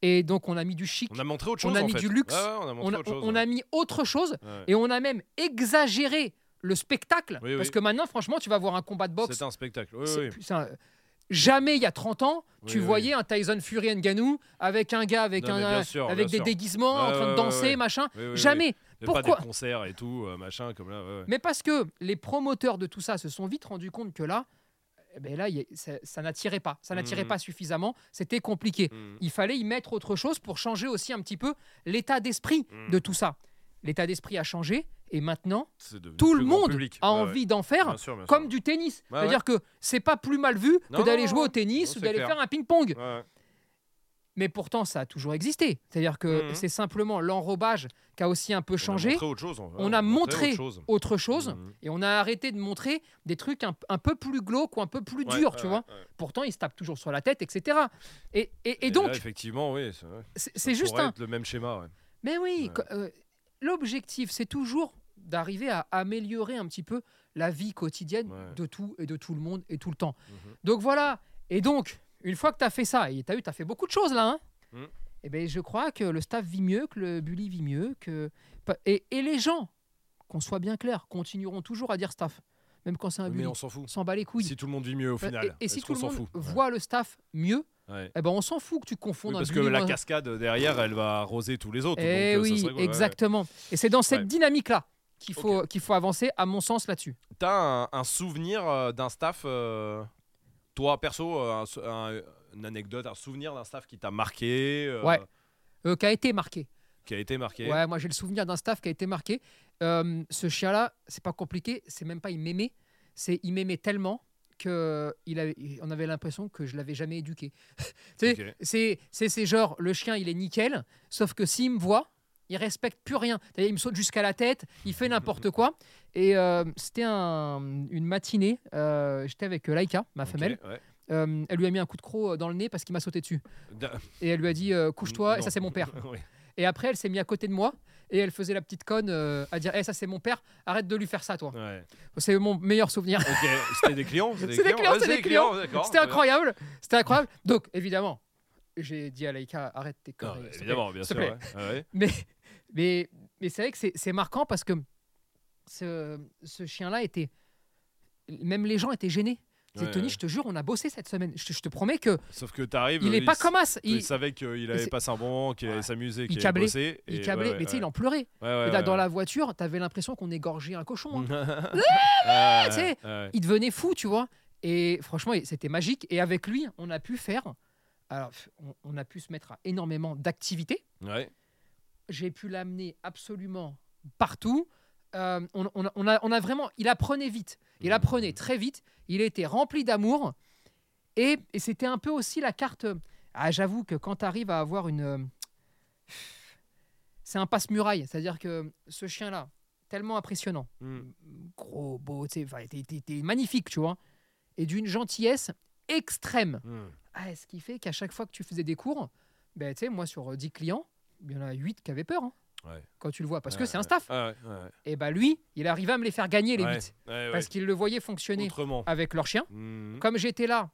[SPEAKER 3] et donc on a mis du chic,
[SPEAKER 2] On a montré autre
[SPEAKER 3] On
[SPEAKER 2] chose.
[SPEAKER 3] a
[SPEAKER 2] en
[SPEAKER 3] mis
[SPEAKER 2] fait.
[SPEAKER 3] du luxe,
[SPEAKER 2] Ouais, ouais, on a
[SPEAKER 3] on a,
[SPEAKER 2] chose.
[SPEAKER 3] on
[SPEAKER 2] ouais.
[SPEAKER 3] a mis autre chose, et on a même exagéré le spectacle,
[SPEAKER 2] Oui,
[SPEAKER 3] parce
[SPEAKER 2] oui.
[SPEAKER 3] que maintenant, franchement, tu vas voir un combat de boxe.
[SPEAKER 2] C'est un spectacle. Oui,
[SPEAKER 3] un- Jamais il y a 30 ans, tu voyais un Tyson Fury Ngannou avec un gars avec,
[SPEAKER 2] Non,
[SPEAKER 3] un,
[SPEAKER 2] sûr,
[SPEAKER 3] avec des
[SPEAKER 2] sûr.
[SPEAKER 3] déguisements en train de danser, machin. Jamais.
[SPEAKER 2] A pas
[SPEAKER 3] Pourquoi
[SPEAKER 2] des concerts et tout, euh, machin, comme là.
[SPEAKER 3] Mais parce que les promoteurs de tout ça se sont vite rendus compte que là, eh ben là, ça, ça n'attirait pas. Ça n'attirait
[SPEAKER 2] Mhm.
[SPEAKER 3] pas suffisamment. C'était compliqué.
[SPEAKER 2] Mm.
[SPEAKER 3] Il fallait y mettre autre chose pour changer aussi un petit peu l'état d'esprit
[SPEAKER 2] Mhm.
[SPEAKER 3] de tout ça. L'état d'esprit a changé et maintenant, tout le monde
[SPEAKER 2] public.
[SPEAKER 3] a
[SPEAKER 2] Ouais, ouais.
[SPEAKER 3] envie d'en faire
[SPEAKER 2] Bien sûr, bien
[SPEAKER 3] comme du tennis.
[SPEAKER 2] Ouais,
[SPEAKER 3] C'est-à-dire que c'est pas plus mal vu que d'aller jouer au tennis
[SPEAKER 2] Non,
[SPEAKER 3] ou d'aller faire un ping-pong.
[SPEAKER 2] Ouais, ouais.
[SPEAKER 3] Mais pourtant, ça a toujours existé. C'est-à-dire que
[SPEAKER 2] Mhm.
[SPEAKER 3] c'est simplement l'enrobage qui a aussi un peu changé,
[SPEAKER 2] On a montré autre chose.
[SPEAKER 3] On a montré
[SPEAKER 2] autre chose.
[SPEAKER 3] autre chose,
[SPEAKER 2] Mhm.
[SPEAKER 3] et on a arrêté de montrer des trucs un, un peu plus glauques ou un peu plus
[SPEAKER 2] Ouais,
[SPEAKER 3] durs,
[SPEAKER 2] ouais,
[SPEAKER 3] tu vois.
[SPEAKER 2] ouais.
[SPEAKER 3] Pourtant, ils se tapent toujours sur la tête, etc. Et, et- et
[SPEAKER 2] Et
[SPEAKER 3] donc,
[SPEAKER 2] là, effectivement, oui. c'est
[SPEAKER 3] juste un.
[SPEAKER 2] être le même schéma.
[SPEAKER 3] Mais oui, euh, l'objectif, c'est toujours d'arriver à améliorer un petit peu la vie quotidienne de tout et de tout le monde et tout le temps.
[SPEAKER 2] Mhm.
[SPEAKER 3] Donc voilà. Et donc, une fois que tu as fait ça, et tu as eu, tu as fait beaucoup de choses là, hein,
[SPEAKER 2] Mhm.
[SPEAKER 3] eh ben, je crois que le staff vit mieux, que le bully vit mieux. Que... Et, et les gens, qu'on soit bien clair, continueront toujours à dire staff, même quand c'est un bully.
[SPEAKER 2] Mais on s'en fout.
[SPEAKER 3] S'en bat les couilles.
[SPEAKER 2] Si tout le monde vit mieux au
[SPEAKER 3] Euh,
[SPEAKER 2] final.
[SPEAKER 3] et, et si tout le monde
[SPEAKER 2] fout?
[SPEAKER 3] Voit le staff mieux,
[SPEAKER 2] Ouais.
[SPEAKER 3] eh ben, on s'en fout que tu
[SPEAKER 2] Oui,
[SPEAKER 3] confondes un
[SPEAKER 2] parce que la cascade derrière, elle va arroser tous les autres.
[SPEAKER 3] Eh
[SPEAKER 2] donc, euh, ça
[SPEAKER 3] oui,
[SPEAKER 2] serait quoi, ouais, ouais.
[SPEAKER 3] exactement. Et c'est dans cette
[SPEAKER 2] Ouais.
[SPEAKER 3] dynamique-là qu'il faut, qu'il faut avancer, à mon sens, là-dessus.
[SPEAKER 2] T'as un, un souvenir euh, d'un staff, euh, toi perso, euh, un une anecdote, un souvenir d'un staff qui t'a marqué, euh,
[SPEAKER 3] Ouais. Euh, qui a été marqué.
[SPEAKER 2] qui a été marqué.
[SPEAKER 3] Ouais, moi j'ai le souvenir d'un staff qui a été marqué. Euh, ce chien-là, c'est pas compliqué, c'est même pas il m'aimait, c'est il m'aimait tellement que il avait, on avait l'impression que je l'avais jamais éduqué. c'est, c'est, c'est genre le chien il est nickel, sauf que s'il me voit, il respecte plus rien. Il me saute jusqu'à la tête, il fait n'importe quoi. Et euh, c'était un- une matinée, euh, j'étais avec Laika, ma femelle.
[SPEAKER 2] ouais.
[SPEAKER 3] Euh, elle lui a mis un coup de croc dans le nez parce qu'il m'a sauté dessus.
[SPEAKER 2] Da-
[SPEAKER 3] Et elle lui a dit euh, couche-toi, et ça c'est mon père. Et après, elle s'est mise à côté de moi et elle faisait la petite conne euh, à dire Eh, ça c'est mon père, arrête de lui faire ça, toi.
[SPEAKER 2] Ouais.
[SPEAKER 3] C'est mon meilleur souvenir.
[SPEAKER 2] C'était des clients
[SPEAKER 3] des
[SPEAKER 2] Ouais,
[SPEAKER 3] des C'était
[SPEAKER 2] bien.
[SPEAKER 3] incroyable. C'était incroyable. Donc, évidemment, j'ai dit à Laïka arrête tes conneries.
[SPEAKER 2] évidemment, bien sûr. ouais.
[SPEAKER 3] Mais, mais, mais c'est vrai que c'est- marquant parce que ce, ce chien-là était. Même les gens étaient gênés.
[SPEAKER 2] Ouais,
[SPEAKER 3] Tony,
[SPEAKER 2] ouais.
[SPEAKER 3] je te jure, on a bossé cette semaine. Je te, je te promets que
[SPEAKER 2] Sauf que t'arrives.
[SPEAKER 3] il
[SPEAKER 2] euh,
[SPEAKER 3] est pas
[SPEAKER 2] s-
[SPEAKER 3] comme as.
[SPEAKER 2] Il,
[SPEAKER 3] Il,
[SPEAKER 2] savait qu'il avait passé un bon moment, qu'il allait s'amuser, qu'il allait bosser.
[SPEAKER 3] il câblait, mais tu sais, il en pleurait. Là, dans la voiture, t'avais l'impression qu'on égorgeait un cochon. hein.
[SPEAKER 2] Ouais.
[SPEAKER 3] il devenait fou, tu vois. Et franchement, c'était magique. Et avec lui, on a pu faire. Alors, on, on a pu se mettre à énormément d'activités.
[SPEAKER 2] Ouais.
[SPEAKER 3] J'ai pu l'amener absolument partout. Euh, on, on a, on a- on a vraiment. Il apprenait vite. Il
[SPEAKER 2] Mhm.
[SPEAKER 3] apprenait très vite. Il était rempli d'amour. Et, et c'était un peu aussi la carte. Ah, j'avoue que quand tu arrives à avoir une. euh, C'est un passe-muraille. C'est-à-dire que ce chien-là, tellement impressionnant,
[SPEAKER 2] Mm.
[SPEAKER 3] gros, beau, tu sais, magnifique, tu vois. et d'une gentillesse extrême.
[SPEAKER 2] Hmm.
[SPEAKER 3] Ah, ce qui fait qu'à chaque fois que tu faisais des cours, ben, tu sais, moi, sur euh, 10 clients, il y en a 8 qui avaient peur hein,
[SPEAKER 2] Ouais.
[SPEAKER 3] quand tu le vois, parce que c'est un staff. Et bah lui, il arrivait à me les faire gagner, les
[SPEAKER 2] ouais.
[SPEAKER 3] 8,
[SPEAKER 2] Ouais, ouais.
[SPEAKER 3] parce qu'il le voyait fonctionner
[SPEAKER 2] Autrement.
[SPEAKER 3] avec leur chien.
[SPEAKER 2] Hmm.
[SPEAKER 3] Comme j'étais là,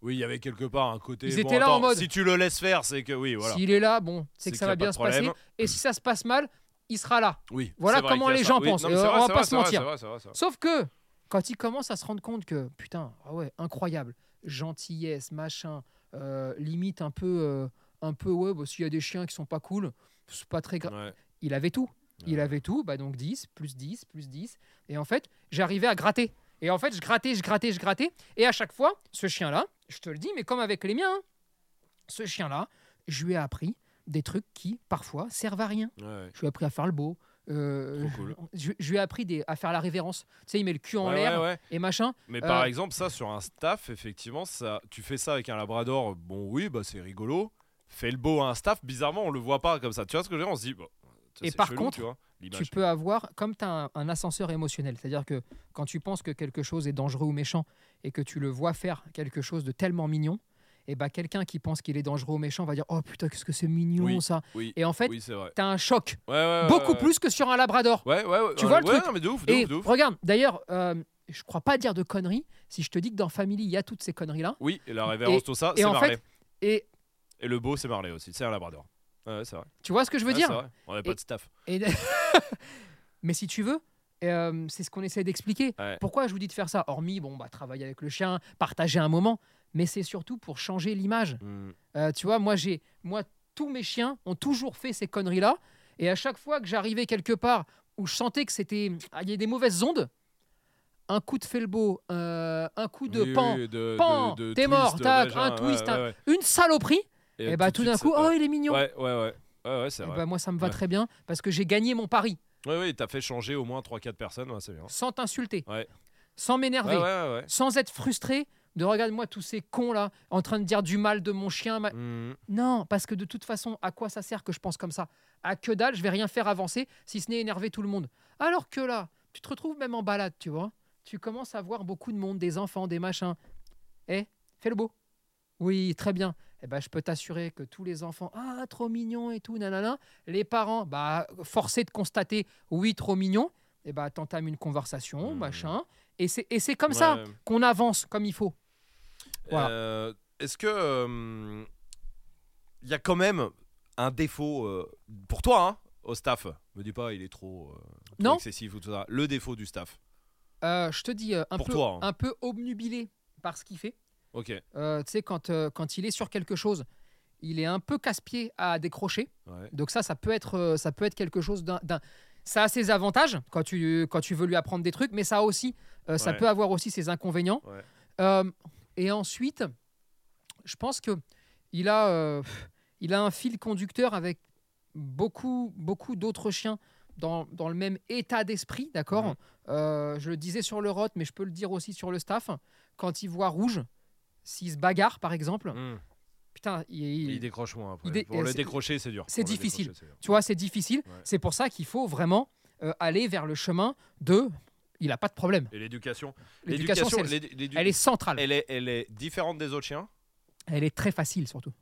[SPEAKER 2] Oui, il y avait quelque part un côté.
[SPEAKER 3] Ils
[SPEAKER 2] bon,
[SPEAKER 3] étaient là en mode-
[SPEAKER 2] Si tu le laisses faire, c'est que oui, voilà.
[SPEAKER 3] s'il est là, bon, c'est que ça va bien se passer. Et si ça se passe mal, il sera là.
[SPEAKER 2] Oui.
[SPEAKER 3] Voilà
[SPEAKER 2] vrai
[SPEAKER 3] comment les gens
[SPEAKER 2] Oui,
[SPEAKER 3] pensent.
[SPEAKER 2] non,
[SPEAKER 3] Euh, on va pas se mentir.
[SPEAKER 2] vrai.
[SPEAKER 3] Sauf que quand il commence à se rendre compte que, putain, ah ouais, incroyable, gentillesse, machin, euh, limite un peu, euh, un peu, ouais, bah, s'il y a des chiens qui sont pas cool, c'est pas très grave.
[SPEAKER 2] Ouais.
[SPEAKER 3] Il avait tout. Il avait tout, bah donc 10, plus 10, plus 10. Et en fait, j'arrivais à gratter. Et en fait, je grattais, je grattais, je grattais. Et à chaque fois, ce chien-là, je te le dis, mais comme avec les miens, hein, ce chien-là, je lui ai appris des trucs qui, parfois, servent à rien.
[SPEAKER 2] Ouais.
[SPEAKER 3] Je lui ai appris à faire le beau. euh,
[SPEAKER 2] cool.
[SPEAKER 3] je, je lui ai appris des- à faire la révérence. Tu sais, il met le cul en
[SPEAKER 2] Ouais,
[SPEAKER 3] l'air
[SPEAKER 2] ouais,
[SPEAKER 3] et machin.
[SPEAKER 2] Mais par
[SPEAKER 3] Euh,
[SPEAKER 2] exemple, ça sur un staff, effectivement, ça, tu fais ça avec un labrador, bon oui, bah c'est rigolo. Fais le beau à un staff, bizarrement, on le voit pas comme ça. Tu vois ce que je veux dire? On se dit, bon, ça,
[SPEAKER 3] Et par
[SPEAKER 2] chelou,
[SPEAKER 3] contre,
[SPEAKER 2] tu vois,
[SPEAKER 3] Tu
[SPEAKER 2] l'image.
[SPEAKER 3] peux avoir, comme tu as un, un ascenseur émotionnel, c'est-à-dire que quand tu penses que quelque chose est dangereux ou méchant et que tu le vois faire quelque chose de tellement mignon, et bah quelqu'un qui pense qu'il est dangereux ou méchant va dire Oh putain, qu'est-ce que c'est mignon
[SPEAKER 2] Oui.
[SPEAKER 3] ça
[SPEAKER 2] Oui,
[SPEAKER 3] Et en fait,
[SPEAKER 2] oui c'est vrai.
[SPEAKER 3] tu as un choc,
[SPEAKER 2] Ouais, ouais, ouais,
[SPEAKER 3] beaucoup
[SPEAKER 2] ouais.
[SPEAKER 3] plus que sur un labrador. Tu vois le truc?
[SPEAKER 2] non, mais de ouf, de
[SPEAKER 3] Et
[SPEAKER 2] ouf, de ouf.
[SPEAKER 3] regarde, d'ailleurs, euh, je crois pas dire de conneries si je te dis que dans Family, il y a toutes ces conneries-là.
[SPEAKER 2] Oui, et la révérence,
[SPEAKER 3] Et-
[SPEAKER 2] tout ça, c'est
[SPEAKER 3] en fait, Et
[SPEAKER 2] Et le beau, c'est Marley aussi. C'est un labrador. Ouais, ouais, c'est vrai.
[SPEAKER 3] tu vois ce que je veux
[SPEAKER 2] Ouais,
[SPEAKER 3] dire
[SPEAKER 2] vrai. On n'a pas
[SPEAKER 3] Et-
[SPEAKER 2] de staff.
[SPEAKER 3] Et- Mais si tu veux, euh, c'est ce qu'on essaie d'expliquer.
[SPEAKER 2] Ouais.
[SPEAKER 3] Pourquoi je vous dis de faire ça Hormis, bon, bah, travailler avec le chien, partager un moment, mais c'est surtout pour changer l'image.
[SPEAKER 2] Hmm.
[SPEAKER 3] Euh, tu vois, moi, j'ai, moi, tous mes chiens ont toujours fait ces conneries-là, et à chaque fois que j'arrivais quelque part où je sentais que c'était, ah, il y a des mauvaises ondes, un coup de felbo, euh, un coup de
[SPEAKER 2] Oui,
[SPEAKER 3] pan,
[SPEAKER 2] oui, de-
[SPEAKER 3] pan, t'es mort, tac, un twist,
[SPEAKER 2] ouais,
[SPEAKER 3] un-
[SPEAKER 2] ouais.
[SPEAKER 3] une saloperie, et, bah tout d'un coup, oh, il est mignon.
[SPEAKER 2] Ouais, ouais, ouais. Ouais, ouais, c'est
[SPEAKER 3] Et
[SPEAKER 2] vrai.
[SPEAKER 3] bah, moi, ça me va
[SPEAKER 2] Ouais.
[SPEAKER 3] très bien parce que j'ai gagné mon pari
[SPEAKER 2] Ouais, ouais, t'as fait changer au moins 3-4 personnes, ouais, c'est bien.
[SPEAKER 3] sans t'insulter,
[SPEAKER 2] Ouais.
[SPEAKER 3] sans m'énerver.
[SPEAKER 2] Ouais, ouais, ouais.
[SPEAKER 3] sans être frustré de regarde-moi tous ces cons là en train de dire du mal de mon chien. ma-
[SPEAKER 2] Hmm.
[SPEAKER 3] Non, parce que de toute façon, à quoi ça sert que je pense comme ça? À que dalle, je vais rien faire avancer si ce n'est énerver tout le monde. Alors que là, tu te retrouves même en balade, tu vois. Tu commences à voir beaucoup de monde, des enfants, des machins. Eh, fais le beau. Oui, très bien. Eh ben, je peux t'assurer que tous les enfants, ah, trop mignon et tout, nanana. Les parents, bah, forcés de constater, oui, trop mignon. Eh ben, t'entames une conversation,
[SPEAKER 2] Hmm.
[SPEAKER 3] machin. Et c'est, et c'est comme ça qu'on avance comme il faut. Voilà.
[SPEAKER 2] Euh, Est-ce que il y a quand même un défaut euh, pour toi hein, au staff? Me dis pas il est trop, euh, trop
[SPEAKER 3] Non.
[SPEAKER 2] excessif ou tout ça. Le défaut du staff?
[SPEAKER 3] Euh, je te dis, euh, un,
[SPEAKER 2] Pour
[SPEAKER 3] peu,
[SPEAKER 2] toi, hein.
[SPEAKER 3] un peu obnubilé par ce qu'il fait.
[SPEAKER 2] Ok.
[SPEAKER 3] Euh, tu sais, quand, euh, quand il est sur quelque chose, il est un peu casse-pied à décrocher.
[SPEAKER 2] Ouais.
[SPEAKER 3] Donc ça, ça peut être, euh, ça peut être quelque chose d'un... Ça a ses avantages quand tu, quand tu veux lui apprendre des trucs, mais ça, a aussi, euh, ça
[SPEAKER 2] Ouais.
[SPEAKER 3] peut avoir aussi ses inconvénients.
[SPEAKER 2] Ouais.
[SPEAKER 3] Et ensuite, je pense que il a, il a un fil conducteur avec beaucoup, beaucoup d'autres chiens dans, dans le même état d'esprit, d'accord? Je le disais sur le rot, mais je peux le dire aussi sur le staff. Quand il voit rouge, s'il se bagarre, par exemple,
[SPEAKER 2] Hmm.
[SPEAKER 3] putain, il, il-
[SPEAKER 2] Il décroche moins après.
[SPEAKER 3] il dé-
[SPEAKER 2] Pour le décrocher c'est dur.
[SPEAKER 3] c'est difficile.
[SPEAKER 2] dur.
[SPEAKER 3] tu vois, c'est difficile.
[SPEAKER 2] Ouais.
[SPEAKER 3] C'est pour ça qu'il faut vraiment euh, aller vers le chemin de. Il n'a pas de problème.
[SPEAKER 2] Et l'éducation.
[SPEAKER 3] L'éducation, elle est centrale.
[SPEAKER 2] elle est, elle est différente des autres chiens?
[SPEAKER 3] Elle est très facile, surtout.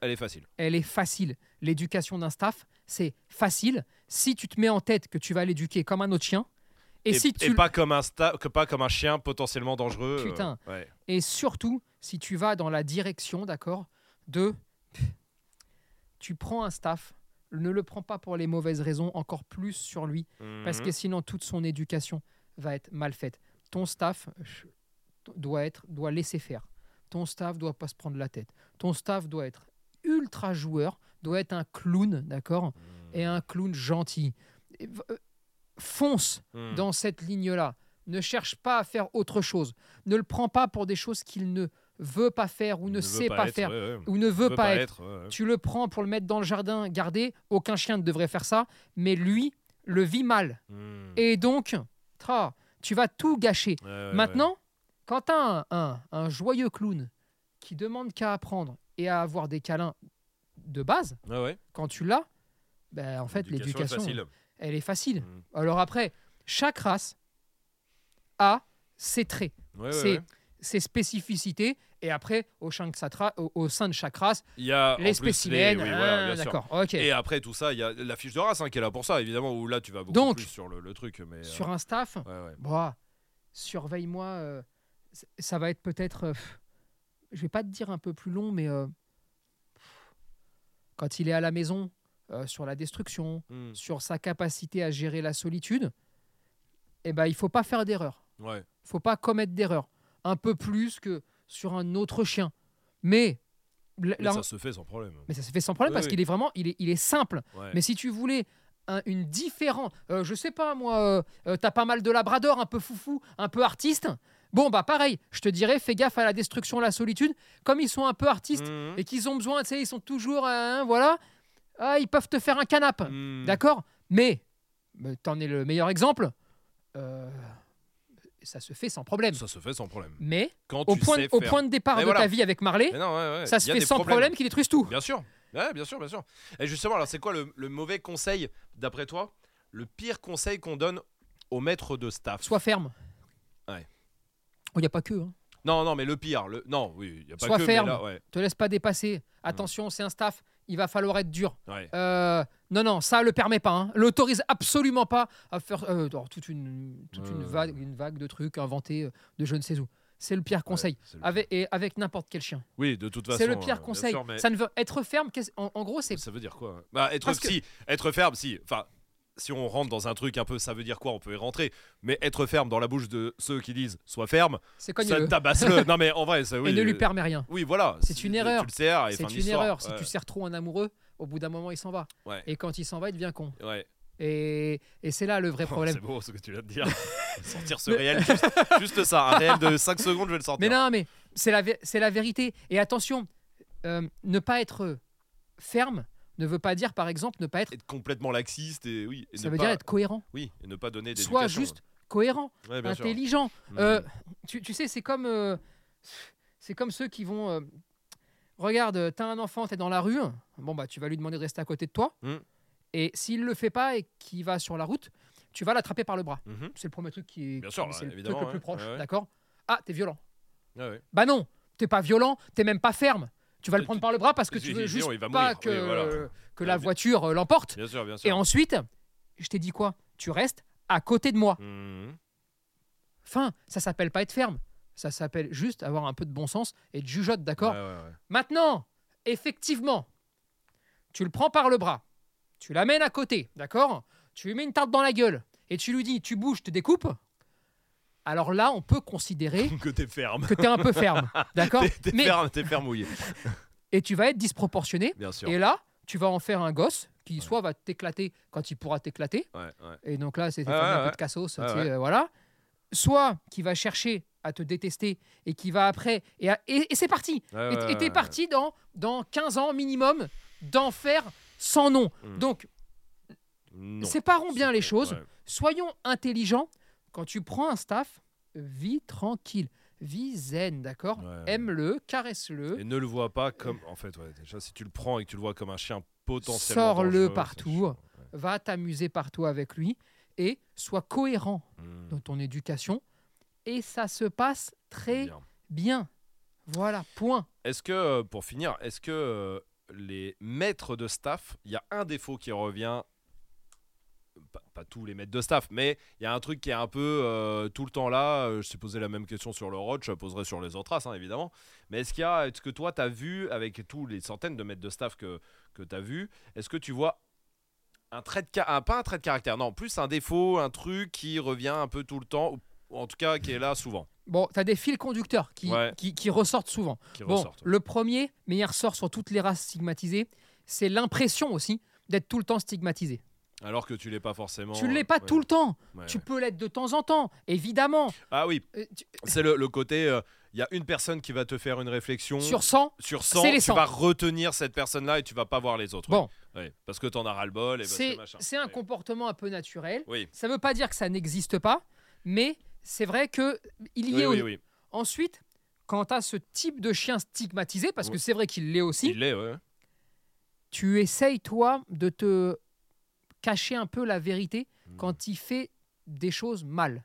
[SPEAKER 2] Elle est facile.
[SPEAKER 3] elle est facile. L'éducation d'un staff, c'est facile. Si tu te mets en tête que tu vas l'éduquer comme un autre chien, et,
[SPEAKER 2] Et,
[SPEAKER 3] si tu
[SPEAKER 2] et pas comme un sta- que pas comme un chien potentiellement dangereux. euh,
[SPEAKER 3] Putain.
[SPEAKER 2] ouais.
[SPEAKER 3] et surtout si tu vas dans la direction, d'accord, de tu prends un staff, ne le prends pas pour les mauvaises raisons, encore plus sur lui, parce
[SPEAKER 2] Mhm.
[SPEAKER 3] que sinon toute son éducation va être mal faite. Ton staff doit être doit laisser faire. Ton staff doit pas se prendre la tête. Ton staff doit être ultra joueur, doit être un clown, d'accord, et un clown gentil. Fonce
[SPEAKER 2] Mhm.
[SPEAKER 3] dans cette ligne-là. Ne cherche pas à faire autre chose. Ne le prends pas pour des choses qu'il ne veut pas faire ou ne, sait pas,
[SPEAKER 2] être,
[SPEAKER 3] faire
[SPEAKER 2] ouais, ouais.
[SPEAKER 3] ou ne veut, pas, être.
[SPEAKER 2] ouais.
[SPEAKER 3] Tu le prends pour le mettre dans le jardin, garder. Aucun chien ne devrait faire ça, mais lui le vit mal.
[SPEAKER 2] Mhm.
[SPEAKER 3] Et donc, tra, tu vas tout gâcher. Maintenant, quand tu as un, un- un joyeux clown qui demande qu'à apprendre et à avoir des câlins de base,
[SPEAKER 2] ouais.
[SPEAKER 3] quand tu l'as, ben, en fait, l'éducation. Elle est facile.
[SPEAKER 2] Mhm.
[SPEAKER 3] Alors après, chaque race a ses traits.
[SPEAKER 2] Ouais, ouais,
[SPEAKER 3] C'est-
[SPEAKER 2] ouais.
[SPEAKER 3] ses spécificités. Et après, au, sein de chaque ra- au- au sein de chaque race,
[SPEAKER 2] Il y a
[SPEAKER 3] les spécimens.
[SPEAKER 2] oui,
[SPEAKER 3] ah. D'accord, ok.
[SPEAKER 2] Et après tout ça, il y a la fiche de race hein, qui est là pour ça, évidemment, où là tu vas beaucoup
[SPEAKER 3] Donc,
[SPEAKER 2] plus sur le, le truc. Mais, euh,
[SPEAKER 3] Sur un staff. Bah, surveille-moi. euh, ça va être peut-être. euh, je vais pas te dire un peu plus long, mais quand il est à la maison, euh, sur la destruction,
[SPEAKER 2] Hmm,
[SPEAKER 3] sur sa capacité à gérer la solitude, eh ben, il faut pas faire d'erreur.
[SPEAKER 2] ouais.
[SPEAKER 3] faut pas commettre d'erreur. Un peu plus que sur un autre chien. Mais.
[SPEAKER 2] ça se fait sans problème.
[SPEAKER 3] mais ça se fait sans problème
[SPEAKER 2] Oui,
[SPEAKER 3] parce
[SPEAKER 2] oui.
[SPEAKER 3] qu'il est vraiment. Il est, il est simple.
[SPEAKER 2] Ouais.
[SPEAKER 3] Mais si tu voulais un- une différente, euh, je sais pas moi, euh, euh, t'as pas mal de labrador, un peu foufou, un peu artiste. Bon bah pareil, je te dirais, fais gaffe à la destruction, la solitude. Comme ils sont un peu artistes
[SPEAKER 2] Mhm.
[SPEAKER 3] et qu'ils ont besoin, tu sais, ils sont toujours, hein, voilà, ah, ils peuvent te faire un canap,
[SPEAKER 2] Mhm.
[SPEAKER 3] d'accord? Mais, mais t'en es le meilleur exemple. euh, ça se fait sans problème.
[SPEAKER 2] Ça se fait sans problème.
[SPEAKER 3] Mais
[SPEAKER 2] Quand
[SPEAKER 3] au point, au point de départ de
[SPEAKER 2] voilà.
[SPEAKER 3] ta vie avec Marley,
[SPEAKER 2] Mais non, ouais, ouais.
[SPEAKER 3] ça se fait sans
[SPEAKER 2] problèmes.
[SPEAKER 3] problème qu'ils détruisent tout.
[SPEAKER 2] Bien sûr. Ouais, bien sûr, bien sûr. Et justement, alors c'est quoi le, le mauvais conseil d'après toi? Le pire conseil qu'on donne au maître de staff?
[SPEAKER 3] Sois ferme.
[SPEAKER 2] Ouais.
[SPEAKER 3] Il n'y a pas que. Hein.
[SPEAKER 2] Non, non, mais le pire. Le... Non, oui, il n'y a pas
[SPEAKER 3] Sois
[SPEAKER 2] que.
[SPEAKER 3] ferme.
[SPEAKER 2] Mais là, ouais.
[SPEAKER 3] te laisse pas dépasser. Attention, c'est un staff, il va falloir être dur.
[SPEAKER 2] ouais.
[SPEAKER 3] Euh, non, non, ça le permet pas. Hein. L'autorise absolument pas à faire euh, toute, une, toute une,
[SPEAKER 2] Euh.
[SPEAKER 3] vague, une vague de trucs inventés de je ne sais où. C'est le pire conseil.
[SPEAKER 2] Ouais, c'est le-
[SPEAKER 3] Avec, et avec n'importe quel chien.
[SPEAKER 2] Oui, de toute façon.
[SPEAKER 3] C'est le pire conseil.
[SPEAKER 2] sûr, mais
[SPEAKER 3] Ça ne veut être ferme. En, en gros, c'est
[SPEAKER 2] Ça veut dire quoi? Bah, être
[SPEAKER 3] Parce que-
[SPEAKER 2] si, être ferme, si. Enfin, si on rentre dans un truc un peu, ça veut dire quoi On peut y rentrer. Mais être ferme dans la bouche de ceux qui disent sois ferme,
[SPEAKER 3] c'est
[SPEAKER 2] ça
[SPEAKER 3] cogneux.
[SPEAKER 2] tabasse-le. non, mais en vrai, ça, oui.
[SPEAKER 3] et ne lui
[SPEAKER 2] euh,
[SPEAKER 3] permet rien.
[SPEAKER 2] Oui, voilà.
[SPEAKER 3] C'est une
[SPEAKER 2] tu
[SPEAKER 3] erreur.
[SPEAKER 2] le sers et
[SPEAKER 3] C'est une erreur. Si tu serres trop un amoureux, au bout d'un moment, il s'en va.
[SPEAKER 2] Ouais.
[SPEAKER 3] Et quand il s'en va, il devient con.
[SPEAKER 2] Ouais.
[SPEAKER 3] Et, et c'est là le vrai
[SPEAKER 2] Oh,
[SPEAKER 3] problème.
[SPEAKER 2] c'est beau ce que tu viens de dire. sortir ce réel, juste, juste ça, un réel de 5 secondes, je vais le sortir.
[SPEAKER 3] Mais non, mais c'est la, c'est la vérité. Et attention, euh, ne pas être ferme ne veut pas dire, par exemple, ne pas être.
[SPEAKER 2] Être complètement laxiste et oui. et
[SPEAKER 3] Ça veut
[SPEAKER 2] pas-
[SPEAKER 3] dire être cohérent.
[SPEAKER 2] Oui, et ne pas donner des.
[SPEAKER 3] Sois juste cohérent,
[SPEAKER 2] Ouais,
[SPEAKER 3] intelligent.
[SPEAKER 2] Mhm.
[SPEAKER 3] Euh, tu, tu sais, c'est comme, euh, c'est comme ceux qui vont. euh, regarde, t'as un enfant, t'es dans la rue. Bon, bah, tu vas lui demander de rester à côté de toi.
[SPEAKER 2] Mm.
[SPEAKER 3] Et s'il le fait pas et qu'il va sur la route, tu vas l'attraper par le bras.
[SPEAKER 2] Mhm.
[SPEAKER 3] C'est le premier truc qui est.
[SPEAKER 2] Bien sûr,
[SPEAKER 3] c'est
[SPEAKER 2] ouais,
[SPEAKER 3] le truc
[SPEAKER 2] évidemment,
[SPEAKER 3] le plus proche. D'accord? Ah, t'es violent. Bah non, t'es pas violent, t'es même pas ferme. Tu vas le
[SPEAKER 2] Tu-
[SPEAKER 3] prendre par le bras parce que tu veux juste pas que,
[SPEAKER 2] Oui, voilà.
[SPEAKER 3] que
[SPEAKER 2] Ouais,
[SPEAKER 3] la voiture euh, l'emporte.
[SPEAKER 2] Bien sûr, bien sûr.
[SPEAKER 3] Et ensuite, je t'ai dit quoi? Tu restes à côté de moi.
[SPEAKER 2] Mhm.
[SPEAKER 3] Fin, ça s'appelle pas être ferme. Ça s'appelle juste avoir un peu de bon sens et de jugeote, d'accord?
[SPEAKER 2] Ouais, ouais, ouais.
[SPEAKER 3] Maintenant, effectivement, tu le prends par le bras, tu l'amènes à côté, d'accord? Tu lui mets une tarte dans la gueule et tu lui dis tu bouges, je te découpe. Alors là, on peut considérer
[SPEAKER 2] que t'es ferme.
[SPEAKER 3] que tu es un peu ferme, d'accord
[SPEAKER 2] T'es t'es
[SPEAKER 3] Mais
[SPEAKER 2] ferme, t'es ferme mouillé.
[SPEAKER 3] et tu vas être disproportionné
[SPEAKER 2] Bien sûr.
[SPEAKER 3] Et là, tu vas en faire un gosse qui soit va t'éclater quand il pourra t'éclater.
[SPEAKER 2] Ouais, ouais.
[SPEAKER 3] Et donc là, c'est un peu de cassos, euh, voilà. Soit qui va chercher à te détester et qui va après. Et, à- et, et c'est parti. Et- t'es parti dans, dans 15 ans minimum d'enfer sans nom.
[SPEAKER 2] Mm.
[SPEAKER 3] Donc, séparons bien les choses. Soyons intelligents. Quand tu prends un staff, vis tranquille. Vis zen, d'accord
[SPEAKER 2] Ouais.
[SPEAKER 3] Aime-le, caresse-le.
[SPEAKER 2] Et ne le vois pas comme. En fait, ouais, déjà, si tu le prends et que tu le vois comme un chien potentiellement.
[SPEAKER 3] Sors-le partout.
[SPEAKER 2] ouais.
[SPEAKER 3] Va t'amuser partout avec lui et sois cohérent
[SPEAKER 2] Mhm.
[SPEAKER 3] dans ton éducation. Et ça se passe très
[SPEAKER 2] Bien.
[SPEAKER 3] bien. Voilà, point.
[SPEAKER 2] Est-ce que, euh, pour finir, est-ce que euh, les maîtres de staff, il y a un défaut qui revient, pas, pas tous les maîtres de staff, mais il y a un truc qui est un peu euh, tout le temps là, euh, je t'ai posé la même question sur le Roach, je la poserai sur les autres races, hein, évidemment, mais est-ce qu'il y a, est-ce que toi, tu as vu, avec tous les centaines de maîtres de staff que, que tu as vu, est-ce que tu vois un trait de ca- un, pas un trait de caractère, non, plus un défaut, un truc qui revient un peu tout le temps, ou ou en tout cas qui est là souvent,
[SPEAKER 3] Bon, tu as des fils conducteurs qui,
[SPEAKER 2] Ouais.
[SPEAKER 3] qui, qui ressortent souvent.
[SPEAKER 2] qui
[SPEAKER 3] Bon,
[SPEAKER 2] ressortent.
[SPEAKER 3] le premier, mais il ressort sur toutes les races stigmatisées, c'est l'impression aussi d'être tout le temps stigmatisé.
[SPEAKER 2] Alors que tu l'es pas forcément.
[SPEAKER 3] tu ne l'es pas
[SPEAKER 2] ouais,
[SPEAKER 3] tout le temps.
[SPEAKER 2] ouais,
[SPEAKER 3] Tu
[SPEAKER 2] ouais.
[SPEAKER 3] peux l'être de temps en temps, évidemment.
[SPEAKER 2] Ah oui,
[SPEAKER 3] Euh, tu-
[SPEAKER 2] C'est le, le côté, euh, il y a une personne qui va te faire une réflexion.
[SPEAKER 3] Sur 100,
[SPEAKER 2] sur 100,
[SPEAKER 3] c'est les
[SPEAKER 2] tu
[SPEAKER 3] 100.
[SPEAKER 2] vas retenir cette personne-là et tu vas pas voir les autres.
[SPEAKER 3] Bon.
[SPEAKER 2] parce que t'en as ras-le-bol et
[SPEAKER 3] c'est un comportement un peu naturel.
[SPEAKER 2] Oui,
[SPEAKER 3] Ça ne veut pas dire que ça n'existe pas, mais c'est vrai que il y
[SPEAKER 2] oui,
[SPEAKER 3] est.
[SPEAKER 2] oui,
[SPEAKER 3] au-
[SPEAKER 2] oui.
[SPEAKER 3] Ensuite, quand tu as ce type de chien stigmatisé, parce que c'est vrai qu'il l'est aussi,
[SPEAKER 2] Il l'est, ouais.
[SPEAKER 3] tu essayes, toi, de te cacher un peu la vérité
[SPEAKER 2] Hmm.
[SPEAKER 3] quand il fait des choses mal.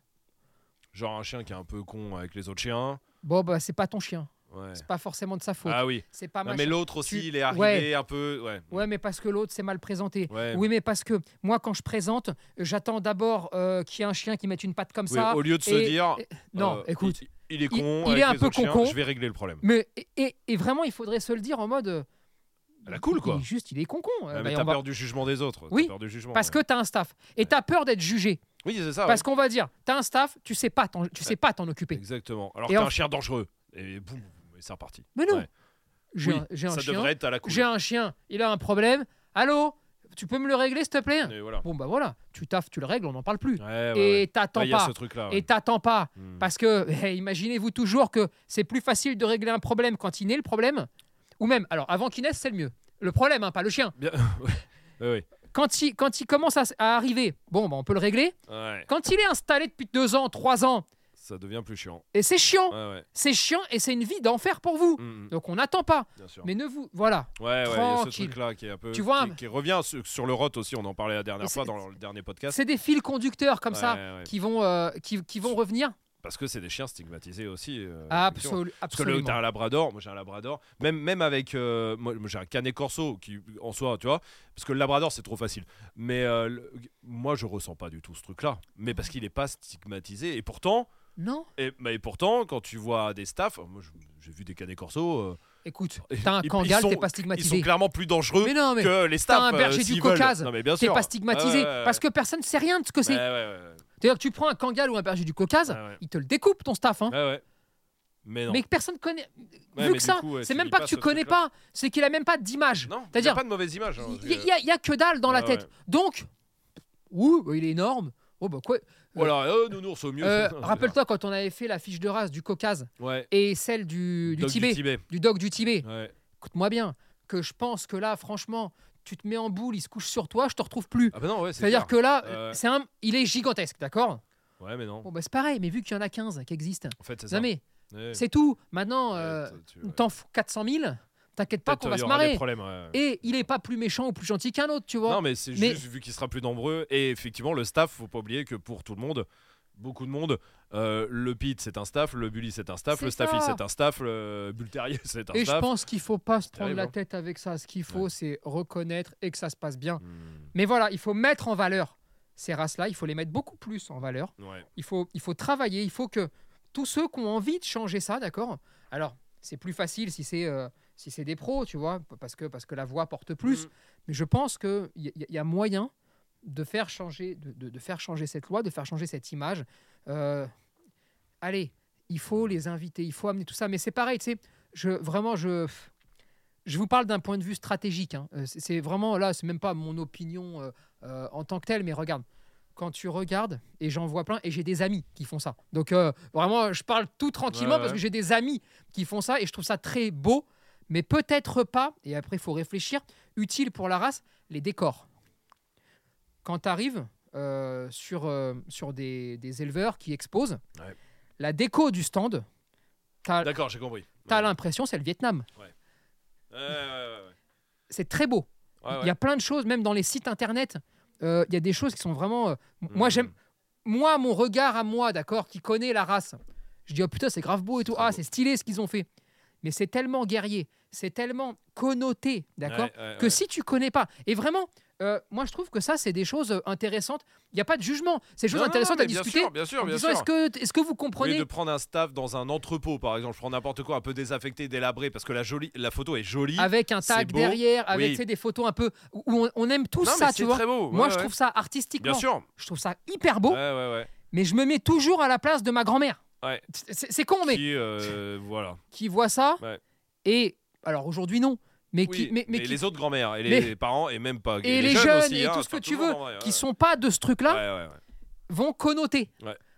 [SPEAKER 2] Genre un chien qui est un peu con avec les autres chiens.
[SPEAKER 3] Bon, bah, c'est pas ton chien.
[SPEAKER 2] Ouais.
[SPEAKER 3] C'est pas forcément de sa faute.
[SPEAKER 2] Ah oui.
[SPEAKER 3] C'est pas
[SPEAKER 2] Non, mais l'autre aussi,
[SPEAKER 3] Tu-
[SPEAKER 2] il est arrivé
[SPEAKER 3] Ouais.
[SPEAKER 2] un peu. Ouais.
[SPEAKER 3] Ouais, mais parce que l'autre c'est mal présenté.
[SPEAKER 2] Ouais.
[SPEAKER 3] Oui, mais parce que moi, quand je présente, j'attends d'abord euh, qu'il y ait un chien qui mette une patte comme
[SPEAKER 2] Oui,
[SPEAKER 3] ça.
[SPEAKER 2] au lieu de se dire.
[SPEAKER 3] et- non,
[SPEAKER 2] euh,
[SPEAKER 3] écoute.
[SPEAKER 2] Il, il est con.
[SPEAKER 3] il est un peu
[SPEAKER 2] chiens,
[SPEAKER 3] con-con.
[SPEAKER 2] Je vais régler le problème.
[SPEAKER 3] Mais et, et- et vraiment, il faudrait se le dire en mode.
[SPEAKER 2] À la cool, quoi.
[SPEAKER 3] il est juste, il est con-con.
[SPEAKER 2] Ouais,
[SPEAKER 3] Euh,
[SPEAKER 2] mais t'as
[SPEAKER 3] va-
[SPEAKER 2] peur du jugement des autres.
[SPEAKER 3] Oui,
[SPEAKER 2] peur du jugement,
[SPEAKER 3] Parce
[SPEAKER 2] ouais.
[SPEAKER 3] que t'as un staff. Et t'as peur d'être jugé.
[SPEAKER 2] Oui, c'est ça.
[SPEAKER 3] Parce
[SPEAKER 2] ouais.
[SPEAKER 3] qu'on va dire, t'as un staff, tu sais pas t'en, tu sais pas t'en occuper.
[SPEAKER 2] Exactement. Alors t'as
[SPEAKER 3] en-
[SPEAKER 2] un chien dangereux. Et boum, et c'est reparti.
[SPEAKER 3] Mais non.
[SPEAKER 2] Ouais.
[SPEAKER 3] J'ai
[SPEAKER 2] Oui,
[SPEAKER 3] un, un
[SPEAKER 2] ça
[SPEAKER 3] chien.
[SPEAKER 2] devrait être à la cool.
[SPEAKER 3] J'ai un chien. Il a un problème. Allô Tu peux me le régler, s'il te plaît?
[SPEAKER 2] Voilà.
[SPEAKER 3] Bon, bah voilà. Tu taffes, tu le règles, on n'en parle plus.
[SPEAKER 2] Ouais, ouais,
[SPEAKER 3] et t'attends
[SPEAKER 2] Ouais, Il y a
[SPEAKER 3] pas.
[SPEAKER 2] ce truc-là.
[SPEAKER 3] Et
[SPEAKER 2] ouais.
[SPEAKER 3] t'attends pas. Parce que, eh, imaginez-vous toujours que c'est plus facile de régler un problème quand il naît le problème. Ou même, alors avant qu'il naisse, c'est le mieux. Le problème, hein, pas le chien.
[SPEAKER 2] Bien- ouais.
[SPEAKER 3] Quand il, quand il commence à, arriver, bon, bah, on peut le régler.
[SPEAKER 2] Ouais.
[SPEAKER 3] Quand il est installé depuis deux ans, trois ans,
[SPEAKER 2] Ça devient plus chiant.
[SPEAKER 3] et c'est chiant.
[SPEAKER 2] Ouais, ouais.
[SPEAKER 3] C'est chiant et c'est une vie d'enfer pour vous.
[SPEAKER 2] Hmm, hmm.
[SPEAKER 3] Donc on n'attend pas. Mais ne vous. Voilà.
[SPEAKER 2] Ouais, ouais, il y a ce
[SPEAKER 3] Tranquille.
[SPEAKER 2] truc-là qui est un peu.
[SPEAKER 3] Tu vois,
[SPEAKER 2] qui, qui revient sur, le rot aussi, on en parlait la dernière fois dans le dernier podcast.
[SPEAKER 3] C'est des fils conducteurs comme ça
[SPEAKER 2] Ouais,
[SPEAKER 3] qui vont, euh, qui, qui vont revenir.
[SPEAKER 2] Parce que c'est des chiens stigmatisés aussi. euh, effectivement.
[SPEAKER 3] Absolu-
[SPEAKER 2] Parce que le,
[SPEAKER 3] absolument.
[SPEAKER 2] t'as un labrador, moi j'ai un labrador, même, même avec. euh, moi, moi, j'ai un canet corso qui, en soi, tu vois, parce que le labrador c'est trop facile. Mais euh, le- moi je ressens pas du tout ce truc-là. Mais parce qu'il est pas stigmatisé. Et pourtant,
[SPEAKER 3] Non.
[SPEAKER 2] et, bah, et pourtant quand tu vois des staffs, moi je- j'ai vu des canets corso, euh,
[SPEAKER 3] Écoute, t'as un Kangal, t'es pas
[SPEAKER 2] ils sont
[SPEAKER 3] stigmatisé.
[SPEAKER 2] clairement plus dangereux
[SPEAKER 3] Mais non, mais
[SPEAKER 2] que les staffs.
[SPEAKER 3] un berger
[SPEAKER 2] euh,
[SPEAKER 3] du. Caucase, t'es pas stigmatisé
[SPEAKER 2] Ouais, ouais, ouais.
[SPEAKER 3] parce que personne ne sait rien de ce que c'est.
[SPEAKER 2] Ouais,
[SPEAKER 3] D'ailleurs, tu prends un Kangal ou un berger du Caucase,
[SPEAKER 2] ouais, ouais.
[SPEAKER 3] il te le découpe ton staff. Hein.
[SPEAKER 2] Ouais, ouais. Mais non.
[SPEAKER 3] Mais que personne connaît.
[SPEAKER 2] Ouais,
[SPEAKER 3] Vu que ça,
[SPEAKER 2] ouais,
[SPEAKER 3] c'est même pas que tu connais pas, c'est qu'il a même pas d'image.
[SPEAKER 2] Non, il y a
[SPEAKER 3] C'est-à-dire,
[SPEAKER 2] pas de mauvaise image. hein,
[SPEAKER 3] il y, a- il y a que dalle dans la tête.
[SPEAKER 2] ouais.
[SPEAKER 3] Donc, ouh, il est énorme. Oh bah quoi
[SPEAKER 2] Voilà, euh, nounours au mieux.
[SPEAKER 3] Euh, Rappelle-toi quand on avait fait la fiche de race du Caucase
[SPEAKER 2] Ouais.
[SPEAKER 3] et celle du, du
[SPEAKER 2] Dog
[SPEAKER 3] Tibet,
[SPEAKER 2] Du Tibet.
[SPEAKER 3] du dog du Tibet.
[SPEAKER 2] Ouais.
[SPEAKER 3] Écoute-moi bien, que je pense que là, franchement, tu te mets en boule, il se couche sur toi, je te retrouve plus.
[SPEAKER 2] Ah bah non, ouais, c'est
[SPEAKER 3] C'est-à-dire que là,
[SPEAKER 2] Ouais.
[SPEAKER 3] c'est un, il est gigantesque, d'accord?
[SPEAKER 2] Ouais, mais non.
[SPEAKER 3] Bon bah c'est pareil, mais vu qu'il y en a 15 qui existent,
[SPEAKER 2] En fait, c'est ça.
[SPEAKER 3] jamais,
[SPEAKER 2] Ouais.
[SPEAKER 3] c'est tout. Maintenant,
[SPEAKER 2] Ouais,
[SPEAKER 3] euh,
[SPEAKER 2] tu-
[SPEAKER 3] t'en fous 400 000, t'inquiète pas
[SPEAKER 2] Peut-être,
[SPEAKER 3] qu'on
[SPEAKER 2] euh,
[SPEAKER 3] va
[SPEAKER 2] il y
[SPEAKER 3] se
[SPEAKER 2] aura des
[SPEAKER 3] marrer.
[SPEAKER 2] problèmes, ouais.
[SPEAKER 3] Et il est pas plus méchant ou plus gentil qu'un autre, tu vois.
[SPEAKER 2] Non, mais c'est
[SPEAKER 3] Mais-
[SPEAKER 2] juste vu qu'il sera plus nombreux. Et effectivement, le staff, faut pas oublier que pour tout le monde, beaucoup de monde, euh, le pit c'est un staff, le bully c'est un staff, le staffy c'est un staff, le bull terrier c'est un
[SPEAKER 3] Et je
[SPEAKER 2] staff.
[SPEAKER 3] pense qu'il faut pas se prendre
[SPEAKER 2] terrible,
[SPEAKER 3] la
[SPEAKER 2] hein.
[SPEAKER 3] tête avec ça. Ce qu'il faut,
[SPEAKER 2] Ouais.
[SPEAKER 3] c'est reconnaître et que ça se passe bien.
[SPEAKER 2] Hmm,
[SPEAKER 3] Mais voilà, il faut mettre en valeur ces races-là. Il faut les mettre beaucoup plus en valeur.
[SPEAKER 2] ouais.
[SPEAKER 3] Il faut, il faut travailler. Il faut que tous ceux qui ont envie de changer ça, d'accord? Alors, c'est plus facile si c'est euh, si c'est des pros, tu vois, parce que, parce que la voix porte plus.
[SPEAKER 2] Mm.
[SPEAKER 3] Mais je pense qu'il y, y- y a moyen de faire, changer, de, de- de faire changer cette loi, de faire changer cette image. Euh, allez, il faut les inviter, il faut amener tout ça. Mais c'est pareil, tu sais, je, vraiment, je, je vous parle d'un point de vue stratégique. hein. Euh, c'est vraiment, là, c'est même pas mon opinion euh, euh, en tant que telle, mais regarde, quand tu regardes, et j'en vois plein, et j'ai des amis qui font ça. Donc, vraiment, je parle tout tranquillement
[SPEAKER 2] Ouais,
[SPEAKER 3] parce que j'ai des amis qui font ça, et je trouve ça très beau, mais peut-être pas, et après, il faut réfléchir, utile pour la race, les décors. Quand tu arrives sur, euh, sur des, des éleveurs qui exposent,
[SPEAKER 2] Ouais.
[SPEAKER 3] la déco du stand, tu as,
[SPEAKER 2] D'accord, j'ai compris.
[SPEAKER 3] l'impression c'est le Vietnam.
[SPEAKER 2] Ouais.
[SPEAKER 3] C'est très beau. Il y a plein de choses, même dans les sites internet, euh, il y a des choses qui sont vraiment. euh, Moi,
[SPEAKER 2] Mhm.
[SPEAKER 3] j'aime. Moi, mon regard à moi, d'accord, qui connaît la race, je dis, oh putain, c'est grave beau et tout. Ah, c'est stylé ce qu'ils ont fait. Mais c'est tellement guerrier, c'est tellement connoté, d'accord, que si tu connais pas. Et vraiment, euh, moi, je trouve que ça, c'est des choses euh, intéressantes. Il n'y a pas de jugement. C'est des choses
[SPEAKER 2] Non,
[SPEAKER 3] intéressantes
[SPEAKER 2] non,
[SPEAKER 3] à
[SPEAKER 2] bien
[SPEAKER 3] discuter.
[SPEAKER 2] sûr, bien sûr,
[SPEAKER 3] en
[SPEAKER 2] bien
[SPEAKER 3] disant,
[SPEAKER 2] sûr.
[SPEAKER 3] est-ce que, est-ce que vous
[SPEAKER 2] Au lieu
[SPEAKER 3] comprenez
[SPEAKER 2] de prendre un staff dans un entrepôt, par exemple, je prends n'importe quoi, un peu désaffecté, délabré, parce que la, jolie, la photo est jolie.
[SPEAKER 3] avec un tag derrière, avec
[SPEAKER 2] Oui.
[SPEAKER 3] des photos un peu où on, on aime tous ça, tu
[SPEAKER 2] c'est
[SPEAKER 3] vois.
[SPEAKER 2] très beau.
[SPEAKER 3] Moi,
[SPEAKER 2] ouais,
[SPEAKER 3] je trouve ça artistiquement,
[SPEAKER 2] Bien sûr.
[SPEAKER 3] je trouve ça hyper beau.
[SPEAKER 2] Ouais, ouais, ouais.
[SPEAKER 3] mais je me mets toujours à la place de ma grand-mère.
[SPEAKER 2] Ouais.
[SPEAKER 3] C'est c'est con, mais
[SPEAKER 2] Qui, euh, voilà.
[SPEAKER 3] qui voit ça
[SPEAKER 2] Ouais.
[SPEAKER 3] et alors aujourd'hui non, mais
[SPEAKER 2] Oui,
[SPEAKER 3] qui, mais, mais
[SPEAKER 2] et
[SPEAKER 3] qui-
[SPEAKER 2] les autres grand-mères, et les, parents, et même pas.
[SPEAKER 3] et les, jeunes,
[SPEAKER 2] aussi,
[SPEAKER 3] et
[SPEAKER 2] hein,
[SPEAKER 3] tout ce que tu veux,
[SPEAKER 2] ouais,
[SPEAKER 3] qui sont pas de ce truc-là,
[SPEAKER 2] Ouais, ouais, ouais.
[SPEAKER 3] vont connoter.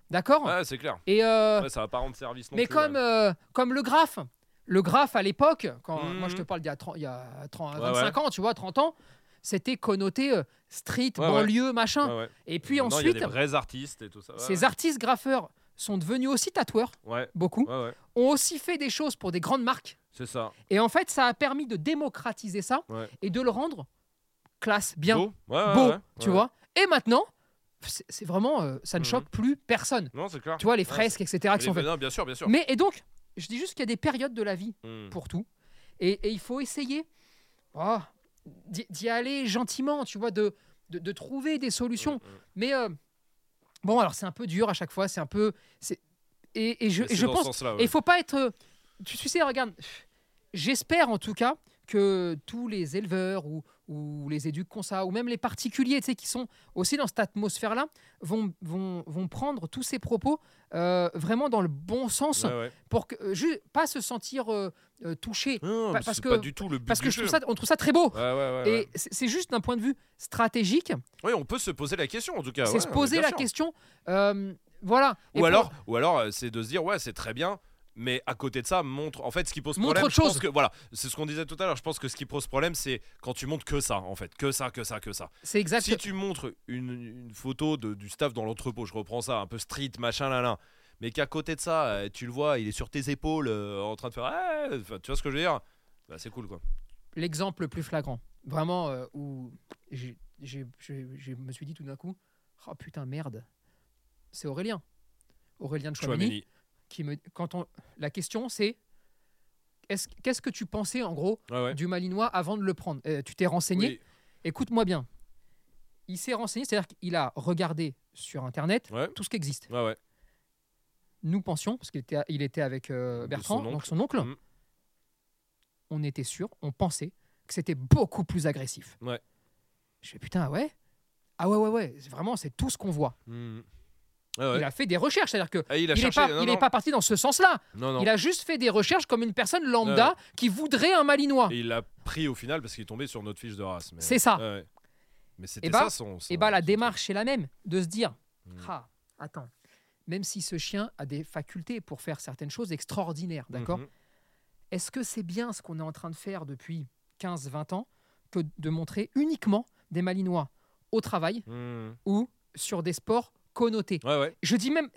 [SPEAKER 3] D'accord.
[SPEAKER 2] Ouais, c'est clair.
[SPEAKER 3] Et euh,
[SPEAKER 2] ça va pas rendre service non
[SPEAKER 3] mais
[SPEAKER 2] plus,
[SPEAKER 3] comme euh, comme le graphe, le graphe à l'époque, quand
[SPEAKER 2] Mhm.
[SPEAKER 3] moi je te parle d'il y a 30, il y a 30,
[SPEAKER 2] Ouais,
[SPEAKER 3] 25 ans, tu vois, 30 ans, c'était connoté euh, street, banlieue, machin. Et puis
[SPEAKER 2] Maintenant, il y a
[SPEAKER 3] ensuite,
[SPEAKER 2] des vrais artistes et tout ça.
[SPEAKER 3] Ces artistes graffeurs sont devenus aussi tatoueurs, beaucoup, ont aussi fait des choses pour des grandes marques.
[SPEAKER 2] C'est ça.
[SPEAKER 3] Et en fait, ça a permis de démocratiser ça
[SPEAKER 2] Ouais.
[SPEAKER 3] et de le rendre classe, bien,
[SPEAKER 2] Beau, Ouais,
[SPEAKER 3] beau, tu vois. Et maintenant, c'est vraiment, euh, ça ne
[SPEAKER 2] Mhm.
[SPEAKER 3] choque plus personne.
[SPEAKER 2] Non, c'est clair.
[SPEAKER 3] Tu vois, les fresques, etc. qui sont faites.
[SPEAKER 2] Non, bien sûr, bien sûr.
[SPEAKER 3] Mais et donc, je dis juste qu'il y a des périodes de la vie
[SPEAKER 2] Hmm.
[SPEAKER 3] pour tout. Et, et il faut essayer oh, d'y aller gentiment, tu vois, de, de, de trouver des solutions.
[SPEAKER 2] Hmm.
[SPEAKER 3] Mais euh, bon, alors c'est un peu dur à chaque fois, c'est un peu. Et, et je, et je pense. Et
[SPEAKER 2] ouais.
[SPEAKER 3] il faut pas être. euh, Tu, tu sais, regarde, j'espère en tout cas que tous les éleveurs ou, ou les éducs qu'on ça, ou même les particuliers qui sont aussi dans cette atmosphère-là, vont, vont, vont prendre tous ces propos euh, vraiment dans le bon sens
[SPEAKER 2] Ouais, ouais.
[SPEAKER 3] pour que, euh, pas se sentir euh, euh, touché.
[SPEAKER 2] Non,
[SPEAKER 3] Pa- parce que-
[SPEAKER 2] pas du tout le but
[SPEAKER 3] Parce que je trouve ça, on trouve ça très beau.
[SPEAKER 2] Ouais,
[SPEAKER 3] Et c'est juste d'un point de vue stratégique,
[SPEAKER 2] Oui, on peut se poser la question en tout cas.
[SPEAKER 3] c'est se poser la
[SPEAKER 2] sûr.
[SPEAKER 3] question. euh, voilà. Et
[SPEAKER 2] Ou
[SPEAKER 3] pour-
[SPEAKER 2] alors, ou alors c'est de se dire ouais c'est très bien, mais à côté de ça montre en fait ce qui pose problème.
[SPEAKER 3] autre
[SPEAKER 2] je pense
[SPEAKER 3] chose.
[SPEAKER 2] que voilà, c'est ce qu'on disait tout à l'heure. Je pense que ce qui pose problème c'est quand tu montres que ça en fait, que ça, que ça, que ça.
[SPEAKER 3] c'est exact.
[SPEAKER 2] Si tu montres une, une photo de- du staff dans l'entrepôt, je reprends ça, un peu street machin là là, mais qu'à côté de ça euh, tu le vois, il est sur tes épaules euh, en train de faire, tu vois ce que je veux dire? Bah, c'est cool quoi.
[SPEAKER 3] L'exemple le plus flagrant, vraiment euh, où je me suis dit tout d'un coup, oh putain merde, c'est Aurélien, Aurélien de Chouameni,
[SPEAKER 2] Chouameni.
[SPEAKER 3] Qui me, quand on, la question c'est, est-ce- qu'est-ce que tu pensais en gros
[SPEAKER 2] Ouais ouais.
[SPEAKER 3] du Malinois avant de le prendre? Euh, Tu t'es renseigné?
[SPEAKER 2] Oui.
[SPEAKER 3] Écoute-moi bien. Il s'est renseigné, c'est-à-dire qu'il a regardé sur Internet
[SPEAKER 2] Ouais.
[SPEAKER 3] tout ce qui existe. Nous pensions, parce qu'il était, il était avec euh, Bertrand,
[SPEAKER 2] son
[SPEAKER 3] donc son oncle,
[SPEAKER 2] Mhm.
[SPEAKER 3] on était sûr, on pensait que c'était beaucoup plus agressif. Je fais putain, ouais? Ah ouais, ouais, ouais, vraiment, c'est tout ce qu'on voit.
[SPEAKER 2] Mhm. Ouais.
[SPEAKER 3] Il a fait des recherches, c'est-à-dire que
[SPEAKER 2] Ah, il
[SPEAKER 3] n'est pas,
[SPEAKER 2] non,
[SPEAKER 3] il est
[SPEAKER 2] non.
[SPEAKER 3] pas parti dans ce sens-là.
[SPEAKER 2] Non.
[SPEAKER 3] Il a juste fait des recherches comme une personne lambda qui voudrait un Malinois.
[SPEAKER 2] Et il l'a pris au final parce qu'il est tombé sur notre fiche de race. mais-
[SPEAKER 3] C'est ça.
[SPEAKER 2] Ouais. Mais c'était
[SPEAKER 3] Et bah-
[SPEAKER 2] ça son. son-
[SPEAKER 3] Et bah la
[SPEAKER 2] son-
[SPEAKER 3] démarche est la même, de se dire,
[SPEAKER 2] Mhm.
[SPEAKER 3] ah, attends, même si ce chien a des facultés pour faire certaines choses extraordinaires, d'accord
[SPEAKER 2] Mhm.
[SPEAKER 3] Est-ce que c'est bien ce qu'on est en train de faire depuis 15-20 ans que de montrer uniquement des Malinois au travail
[SPEAKER 2] Mhm.
[SPEAKER 3] ou sur des sports connotés
[SPEAKER 2] Ouais, ouais.
[SPEAKER 3] Je dis même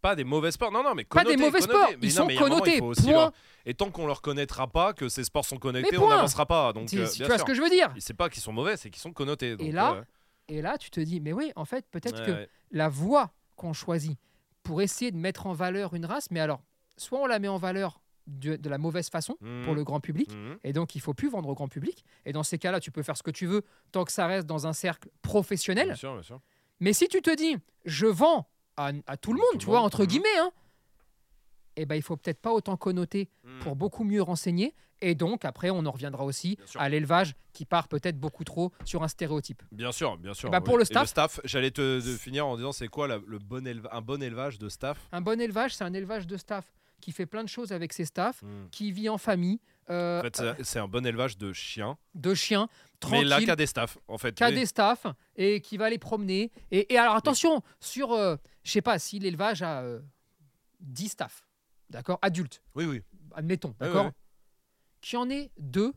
[SPEAKER 2] Pas des mauvais sports. Non, non, mais
[SPEAKER 3] pas
[SPEAKER 2] connotés,
[SPEAKER 3] des mauvais
[SPEAKER 2] connotés.
[SPEAKER 3] sports,
[SPEAKER 2] Mais
[SPEAKER 3] ils
[SPEAKER 2] non,
[SPEAKER 3] sont
[SPEAKER 2] mais moment,
[SPEAKER 3] connotés. Point.
[SPEAKER 2] leur- Et tant qu'on leur connaîtra pas que ces sports sont connectés, on n'avancera pas. Donc,
[SPEAKER 3] Tu,
[SPEAKER 2] euh,
[SPEAKER 3] tu vois ce que je veux dire
[SPEAKER 2] Et C'est pas qu'ils sont mauvais, c'est qu'ils sont connotés. donc,
[SPEAKER 3] là,
[SPEAKER 2] ouais.
[SPEAKER 3] Et là, tu te dis, mais oui, en fait, peut-être
[SPEAKER 2] Ouais,
[SPEAKER 3] que la voie qu'on choisit pour essayer de mettre en valeur une race, mais alors, soit on la met en valeur de, de la mauvaise façon pour
[SPEAKER 2] Mhm.
[SPEAKER 3] le grand public,
[SPEAKER 2] Mhm.
[SPEAKER 3] et donc il faut plus vendre au grand public. Et dans ces cas-là, tu peux faire ce que tu veux tant que ça reste dans un cercle professionnel.
[SPEAKER 2] Bien sûr, bien sûr.
[SPEAKER 3] Mais si tu te dis, je vends à, à tout le monde,
[SPEAKER 2] Tout
[SPEAKER 3] tu vois,
[SPEAKER 2] monde,
[SPEAKER 3] entre
[SPEAKER 2] mhm.
[SPEAKER 3] guillemets, hein, eh ben, il faut peut-être pas autant connoter
[SPEAKER 2] Mhm.
[SPEAKER 3] pour beaucoup mieux renseigner. Et donc, après, on en reviendra aussi à l'élevage qui part peut-être beaucoup trop sur un stéréotype.
[SPEAKER 2] Bien sûr, bien sûr.
[SPEAKER 3] Bah,
[SPEAKER 2] oui.
[SPEAKER 3] pour le
[SPEAKER 2] Et
[SPEAKER 3] staff-
[SPEAKER 2] j'allais te finir en disant c'est quoi la- le bon éleva- un bon élevage de staff?
[SPEAKER 3] Un bon élevage, c'est un élevage de staff qui fait plein de choses avec ses staffs,
[SPEAKER 2] Mhm.
[SPEAKER 3] qui vit en famille, euh,
[SPEAKER 2] En fait, c'est- c'est un bon élevage de chiens,
[SPEAKER 3] de chiens,
[SPEAKER 2] mais là
[SPEAKER 3] tranquille,
[SPEAKER 2] qu'à des staffs, en fait.
[SPEAKER 3] qui a
[SPEAKER 2] oui.
[SPEAKER 3] des staffs et qui va les promener. Et, et alors attention, sur, euh, je sais pas, si l'élevage a euh, 10 staffs, d'accord, adultes,
[SPEAKER 2] Oui, oui.
[SPEAKER 3] admettons, d'accord,
[SPEAKER 2] ouais.
[SPEAKER 3] qu'il y en ait deux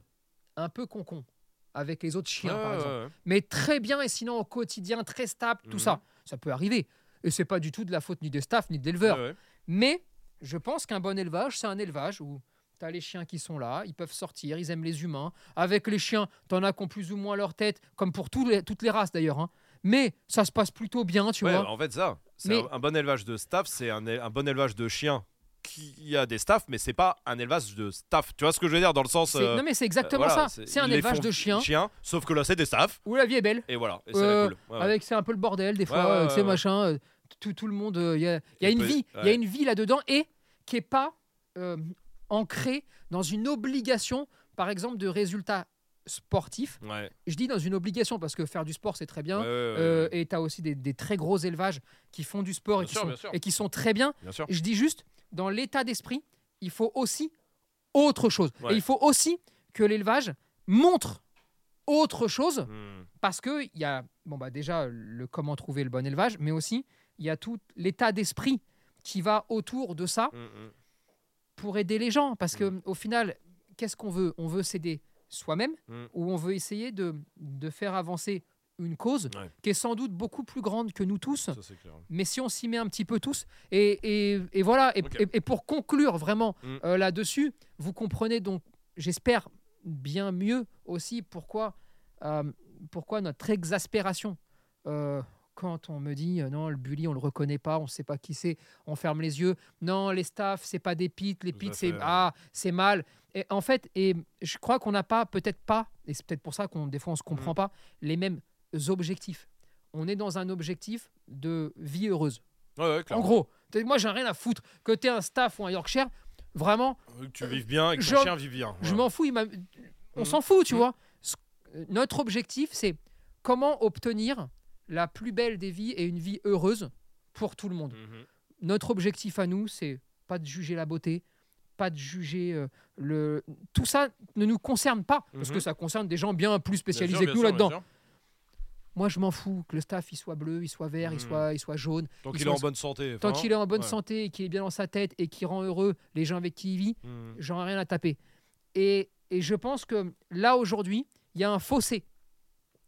[SPEAKER 3] un peu concon avec les autres chiens, par exemple. Mais très bien et sinon au quotidien, très stable, tout
[SPEAKER 2] Mhm.
[SPEAKER 3] ça, ça peut arriver. Et c'est pas du tout de la faute ni des staffs ni de l'éleveur. Mais je pense qu'un bon élevage, c'est un élevage où tu as les chiens qui sont là, ils peuvent sortir, ils aiment les humains. Avec les chiens, tu en as qui ont plus ou moins leur tête, comme pour tous les- toutes les races d'ailleurs. hein. Mais ça se passe plutôt bien, tu
[SPEAKER 2] Ouais,
[SPEAKER 3] vois.
[SPEAKER 2] en fait, ça. C'est
[SPEAKER 3] Mais-
[SPEAKER 2] un, un bon élevage de staff, c'est un, bon élevage de chiens qui a des staffs, mais c'est pas un élevage de staff. Tu vois ce que je veux dire dans le sens.
[SPEAKER 3] C'est-
[SPEAKER 2] euh,
[SPEAKER 3] non mais c'est exactement
[SPEAKER 2] euh, voilà,
[SPEAKER 3] ça. C'est un élevage de chiens
[SPEAKER 2] sauf que là, c'est des staffs.
[SPEAKER 3] où la vie est belle.
[SPEAKER 2] Et voilà, et c'est
[SPEAKER 3] Euh,
[SPEAKER 2] cool. Ouais, ouais.
[SPEAKER 3] Avec c'est un peu le bordel des fois,
[SPEAKER 2] ouais.
[SPEAKER 3] machin. tout, tout le monde, il y a, y a
[SPEAKER 2] Il
[SPEAKER 3] une
[SPEAKER 2] peut-
[SPEAKER 3] vie, il y a une vie là-dedans et qui est pas ancrée dans une obligation, par exemple, de résultats sportifs.
[SPEAKER 2] Ouais,
[SPEAKER 3] Je dis dans une obligation parce que faire du sport c'est très bien.
[SPEAKER 2] ouais, ouais, ouais,
[SPEAKER 3] Euh, et tu as aussi des, des très gros élevages qui font du sport et qui,
[SPEAKER 2] sûr,
[SPEAKER 3] sont,
[SPEAKER 2] bien sûr.
[SPEAKER 3] et qui sont très bien. Je dis juste, dans l'état d'esprit, il faut aussi autre chose. Et il faut aussi que l'élevage montre autre chose
[SPEAKER 2] Hmm.
[SPEAKER 3] parce que il y a bon bah déjà le comment trouver le bon élevage, mais aussi il y a tout l'état d'esprit qui va autour de ça
[SPEAKER 2] Hmm, hmm.
[SPEAKER 3] Pour aider les gens. Parce que
[SPEAKER 2] Mm.
[SPEAKER 3] au final, qu'est-ce qu'on veut? On veut s'aider soi-même
[SPEAKER 2] Mm.
[SPEAKER 3] ou on veut essayer de, de faire avancer une cause
[SPEAKER 2] Ouais.
[SPEAKER 3] qui est sans doute beaucoup plus grande que nous tous.
[SPEAKER 2] Ça.
[SPEAKER 3] Mais si on s'y met un petit peu tous, et, et- et voilà, et,
[SPEAKER 2] Ok.
[SPEAKER 3] et- et pour conclure vraiment
[SPEAKER 2] Mm.
[SPEAKER 3] euh, là-dessus, vous comprenez donc, j'espère bien mieux aussi pourquoi, euh, pourquoi notre exaspération euh, quand on me dit euh, non, le bully, on le reconnaît pas, on sait pas qui c'est, on ferme les yeux. Non, les staffs, c'est pas des pits, les pits, c'est ah, c'est mal. Et en fait, et je crois qu'on n'a pas, peut-être pas, et c'est peut-être pour ça qu'on des fois on se
[SPEAKER 2] Mm.
[SPEAKER 3] comprend pas, les mêmes objectifs. On est dans un objectif de vie heureuse.
[SPEAKER 2] Ouais, ouais,
[SPEAKER 3] En gros, moi j'ai rien à foutre que tu un staff ou un Yorkshire. Vraiment,
[SPEAKER 2] Que tu vives bien et que ton chien vive bien.
[SPEAKER 3] je m'en fous. il On
[SPEAKER 2] Mhm.
[SPEAKER 3] s'en fout, tu
[SPEAKER 2] Mhm.
[SPEAKER 3] vois. Euh, Notre objectif, c'est comment obtenir la plus belle des vies et une vie heureuse pour tout le monde.
[SPEAKER 2] Mhm.
[SPEAKER 3] Notre objectif à nous, c'est pas de juger la beauté, pas de juger euh, le. Tout ça ne nous concerne pas, parce
[SPEAKER 2] Mhm.
[SPEAKER 3] que ça concerne des gens bien plus
[SPEAKER 2] Bien sûr,
[SPEAKER 3] spécialisés que nous là-dedans. Moi, je m'en fous que le staff il soit bleu, il soit vert, il,
[SPEAKER 2] Mhm.
[SPEAKER 3] soit, il soit jaune.
[SPEAKER 2] Tant qu'il est en bonne santé.
[SPEAKER 3] Tant qu'il est en bonne
[SPEAKER 2] ouais.
[SPEAKER 3] santé et qu'il est bien dans sa tête et qu'il rend heureux les gens avec qui il vit,
[SPEAKER 2] Mhm.
[SPEAKER 3] j'en ai rien à taper. Et, et je pense que là, aujourd'hui, il y a un fossé,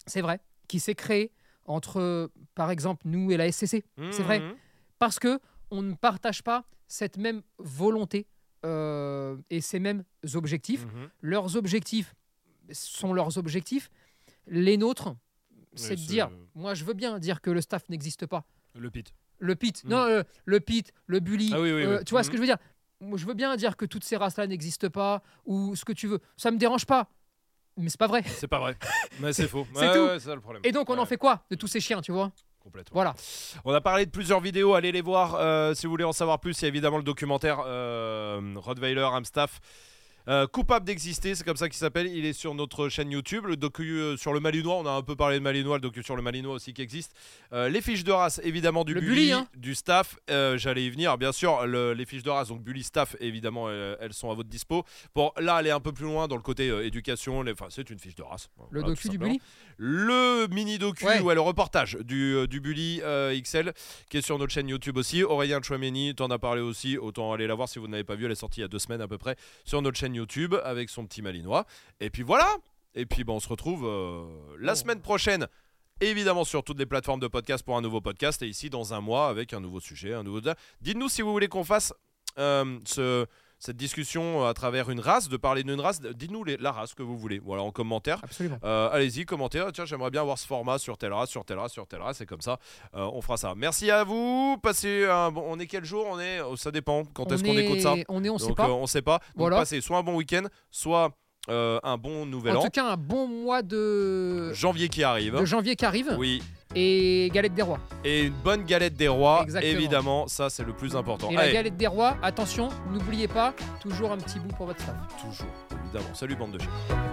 [SPEAKER 3] c'est vrai, qui s'est créé entre, par exemple, nous et la SCC. C'est vrai.
[SPEAKER 2] Mhm.
[SPEAKER 3] Parce que on ne partage pas cette même volonté euh, et ces mêmes objectifs.
[SPEAKER 2] Mhm.
[SPEAKER 3] Leurs objectifs sont leurs objectifs. Les nôtres, c'est de dire, moi je veux bien dire que le staff n'existe pas.
[SPEAKER 2] Le pit.
[SPEAKER 3] Le pit, non, euh, le pit, le bully,
[SPEAKER 2] Ah oui, oui,
[SPEAKER 3] euh,
[SPEAKER 2] oui.
[SPEAKER 3] tu vois ce que je veux dire? Je veux bien dire que toutes ces races-là n'existent pas ou ce que tu veux. Ça me dérange pas, mais c'est pas vrai.
[SPEAKER 2] C'est pas vrai. Mais c'est faux.
[SPEAKER 3] C'est
[SPEAKER 2] Ouais,
[SPEAKER 3] tout.
[SPEAKER 2] ouais, c'est ça le problème.
[SPEAKER 3] Et donc on en fait quoi de tous ces chiens, tu vois?
[SPEAKER 2] Complètement.
[SPEAKER 3] Voilà.
[SPEAKER 2] On a parlé de plusieurs vidéos, allez les voir euh, si vous voulez en savoir plus. Il y a évidemment le documentaire euh, Rottweiler Amstaff. Euh, coupable d'exister, c'est comme ça qu'il s'appelle. Il est sur notre chaîne YouTube. Le docu euh, sur le Malinois, on a un peu parlé de Malinois, le docu sur le Malinois aussi qui existe. Euh, les fiches de race, évidemment, du
[SPEAKER 3] Le
[SPEAKER 2] bully,
[SPEAKER 3] hein.
[SPEAKER 2] du staff. J'allais y venir, bien sûr. le- les fiches de race, donc bully staff, évidemment, elles, sont à votre dispo. Pour là, aller un peu plus loin dans le côté éducation. Enfin, c'est une fiche de race.
[SPEAKER 3] Le
[SPEAKER 2] Voilà,
[SPEAKER 3] docu du bully?
[SPEAKER 2] Le mini docu
[SPEAKER 3] Ouais.
[SPEAKER 2] ouais, le reportage du, du Bully XL qui est sur notre chaîne YouTube aussi. Aurélien Chouameni t'en as parlé aussi, autant aller la voir si vous n'avez pas vu, elle est sortie il y a deux semaines à peu près sur notre chaîne YouTube avec son petit malinois. Et puis voilà, et puis bon, on se retrouve euh, la
[SPEAKER 3] Oh.
[SPEAKER 2] semaine prochaine. Évidemment sur toutes les plateformes de podcast pour un nouveau podcast et ici dans un mois avec un nouveau sujet, un nouveau. Dites-nous si vous voulez qu'on fasse euh, ce, cette discussion à travers une race, de parler d'une race. Dites-nous la race que vous voulez, voilà en commentaire.
[SPEAKER 3] Absolument.
[SPEAKER 2] Euh, Allez-y, commentez. Ah, Tiens, j'aimerais bien voir ce format sur telle race, sur telle race, sur telle race. C'est comme ça. Euh, on fera ça. Merci à vous. Passez un bon. On est quel jour? On est. Ça dépend. Quand est-ce qu'on écoute ça?
[SPEAKER 3] On est, on sait
[SPEAKER 2] Donc,
[SPEAKER 3] pas.
[SPEAKER 2] euh, on sait pas. Donc,
[SPEAKER 3] Voilà.
[SPEAKER 2] passez soit un bon week-end, soit euh, un bon nouvel
[SPEAKER 3] en
[SPEAKER 2] an.
[SPEAKER 3] tout cas, un bon mois de,
[SPEAKER 2] Janvier qui arrive.
[SPEAKER 3] de janvier qui arrive
[SPEAKER 2] Oui.
[SPEAKER 3] et galette des rois.
[SPEAKER 2] Et une bonne galette des rois.
[SPEAKER 3] Exactement.
[SPEAKER 2] Évidemment, ça c'est le plus important.
[SPEAKER 3] Et la galette des rois, attention, n'oubliez pas, toujours un petit bout pour votre staff.
[SPEAKER 2] toujours. Évidemment. Salut bande de chiens.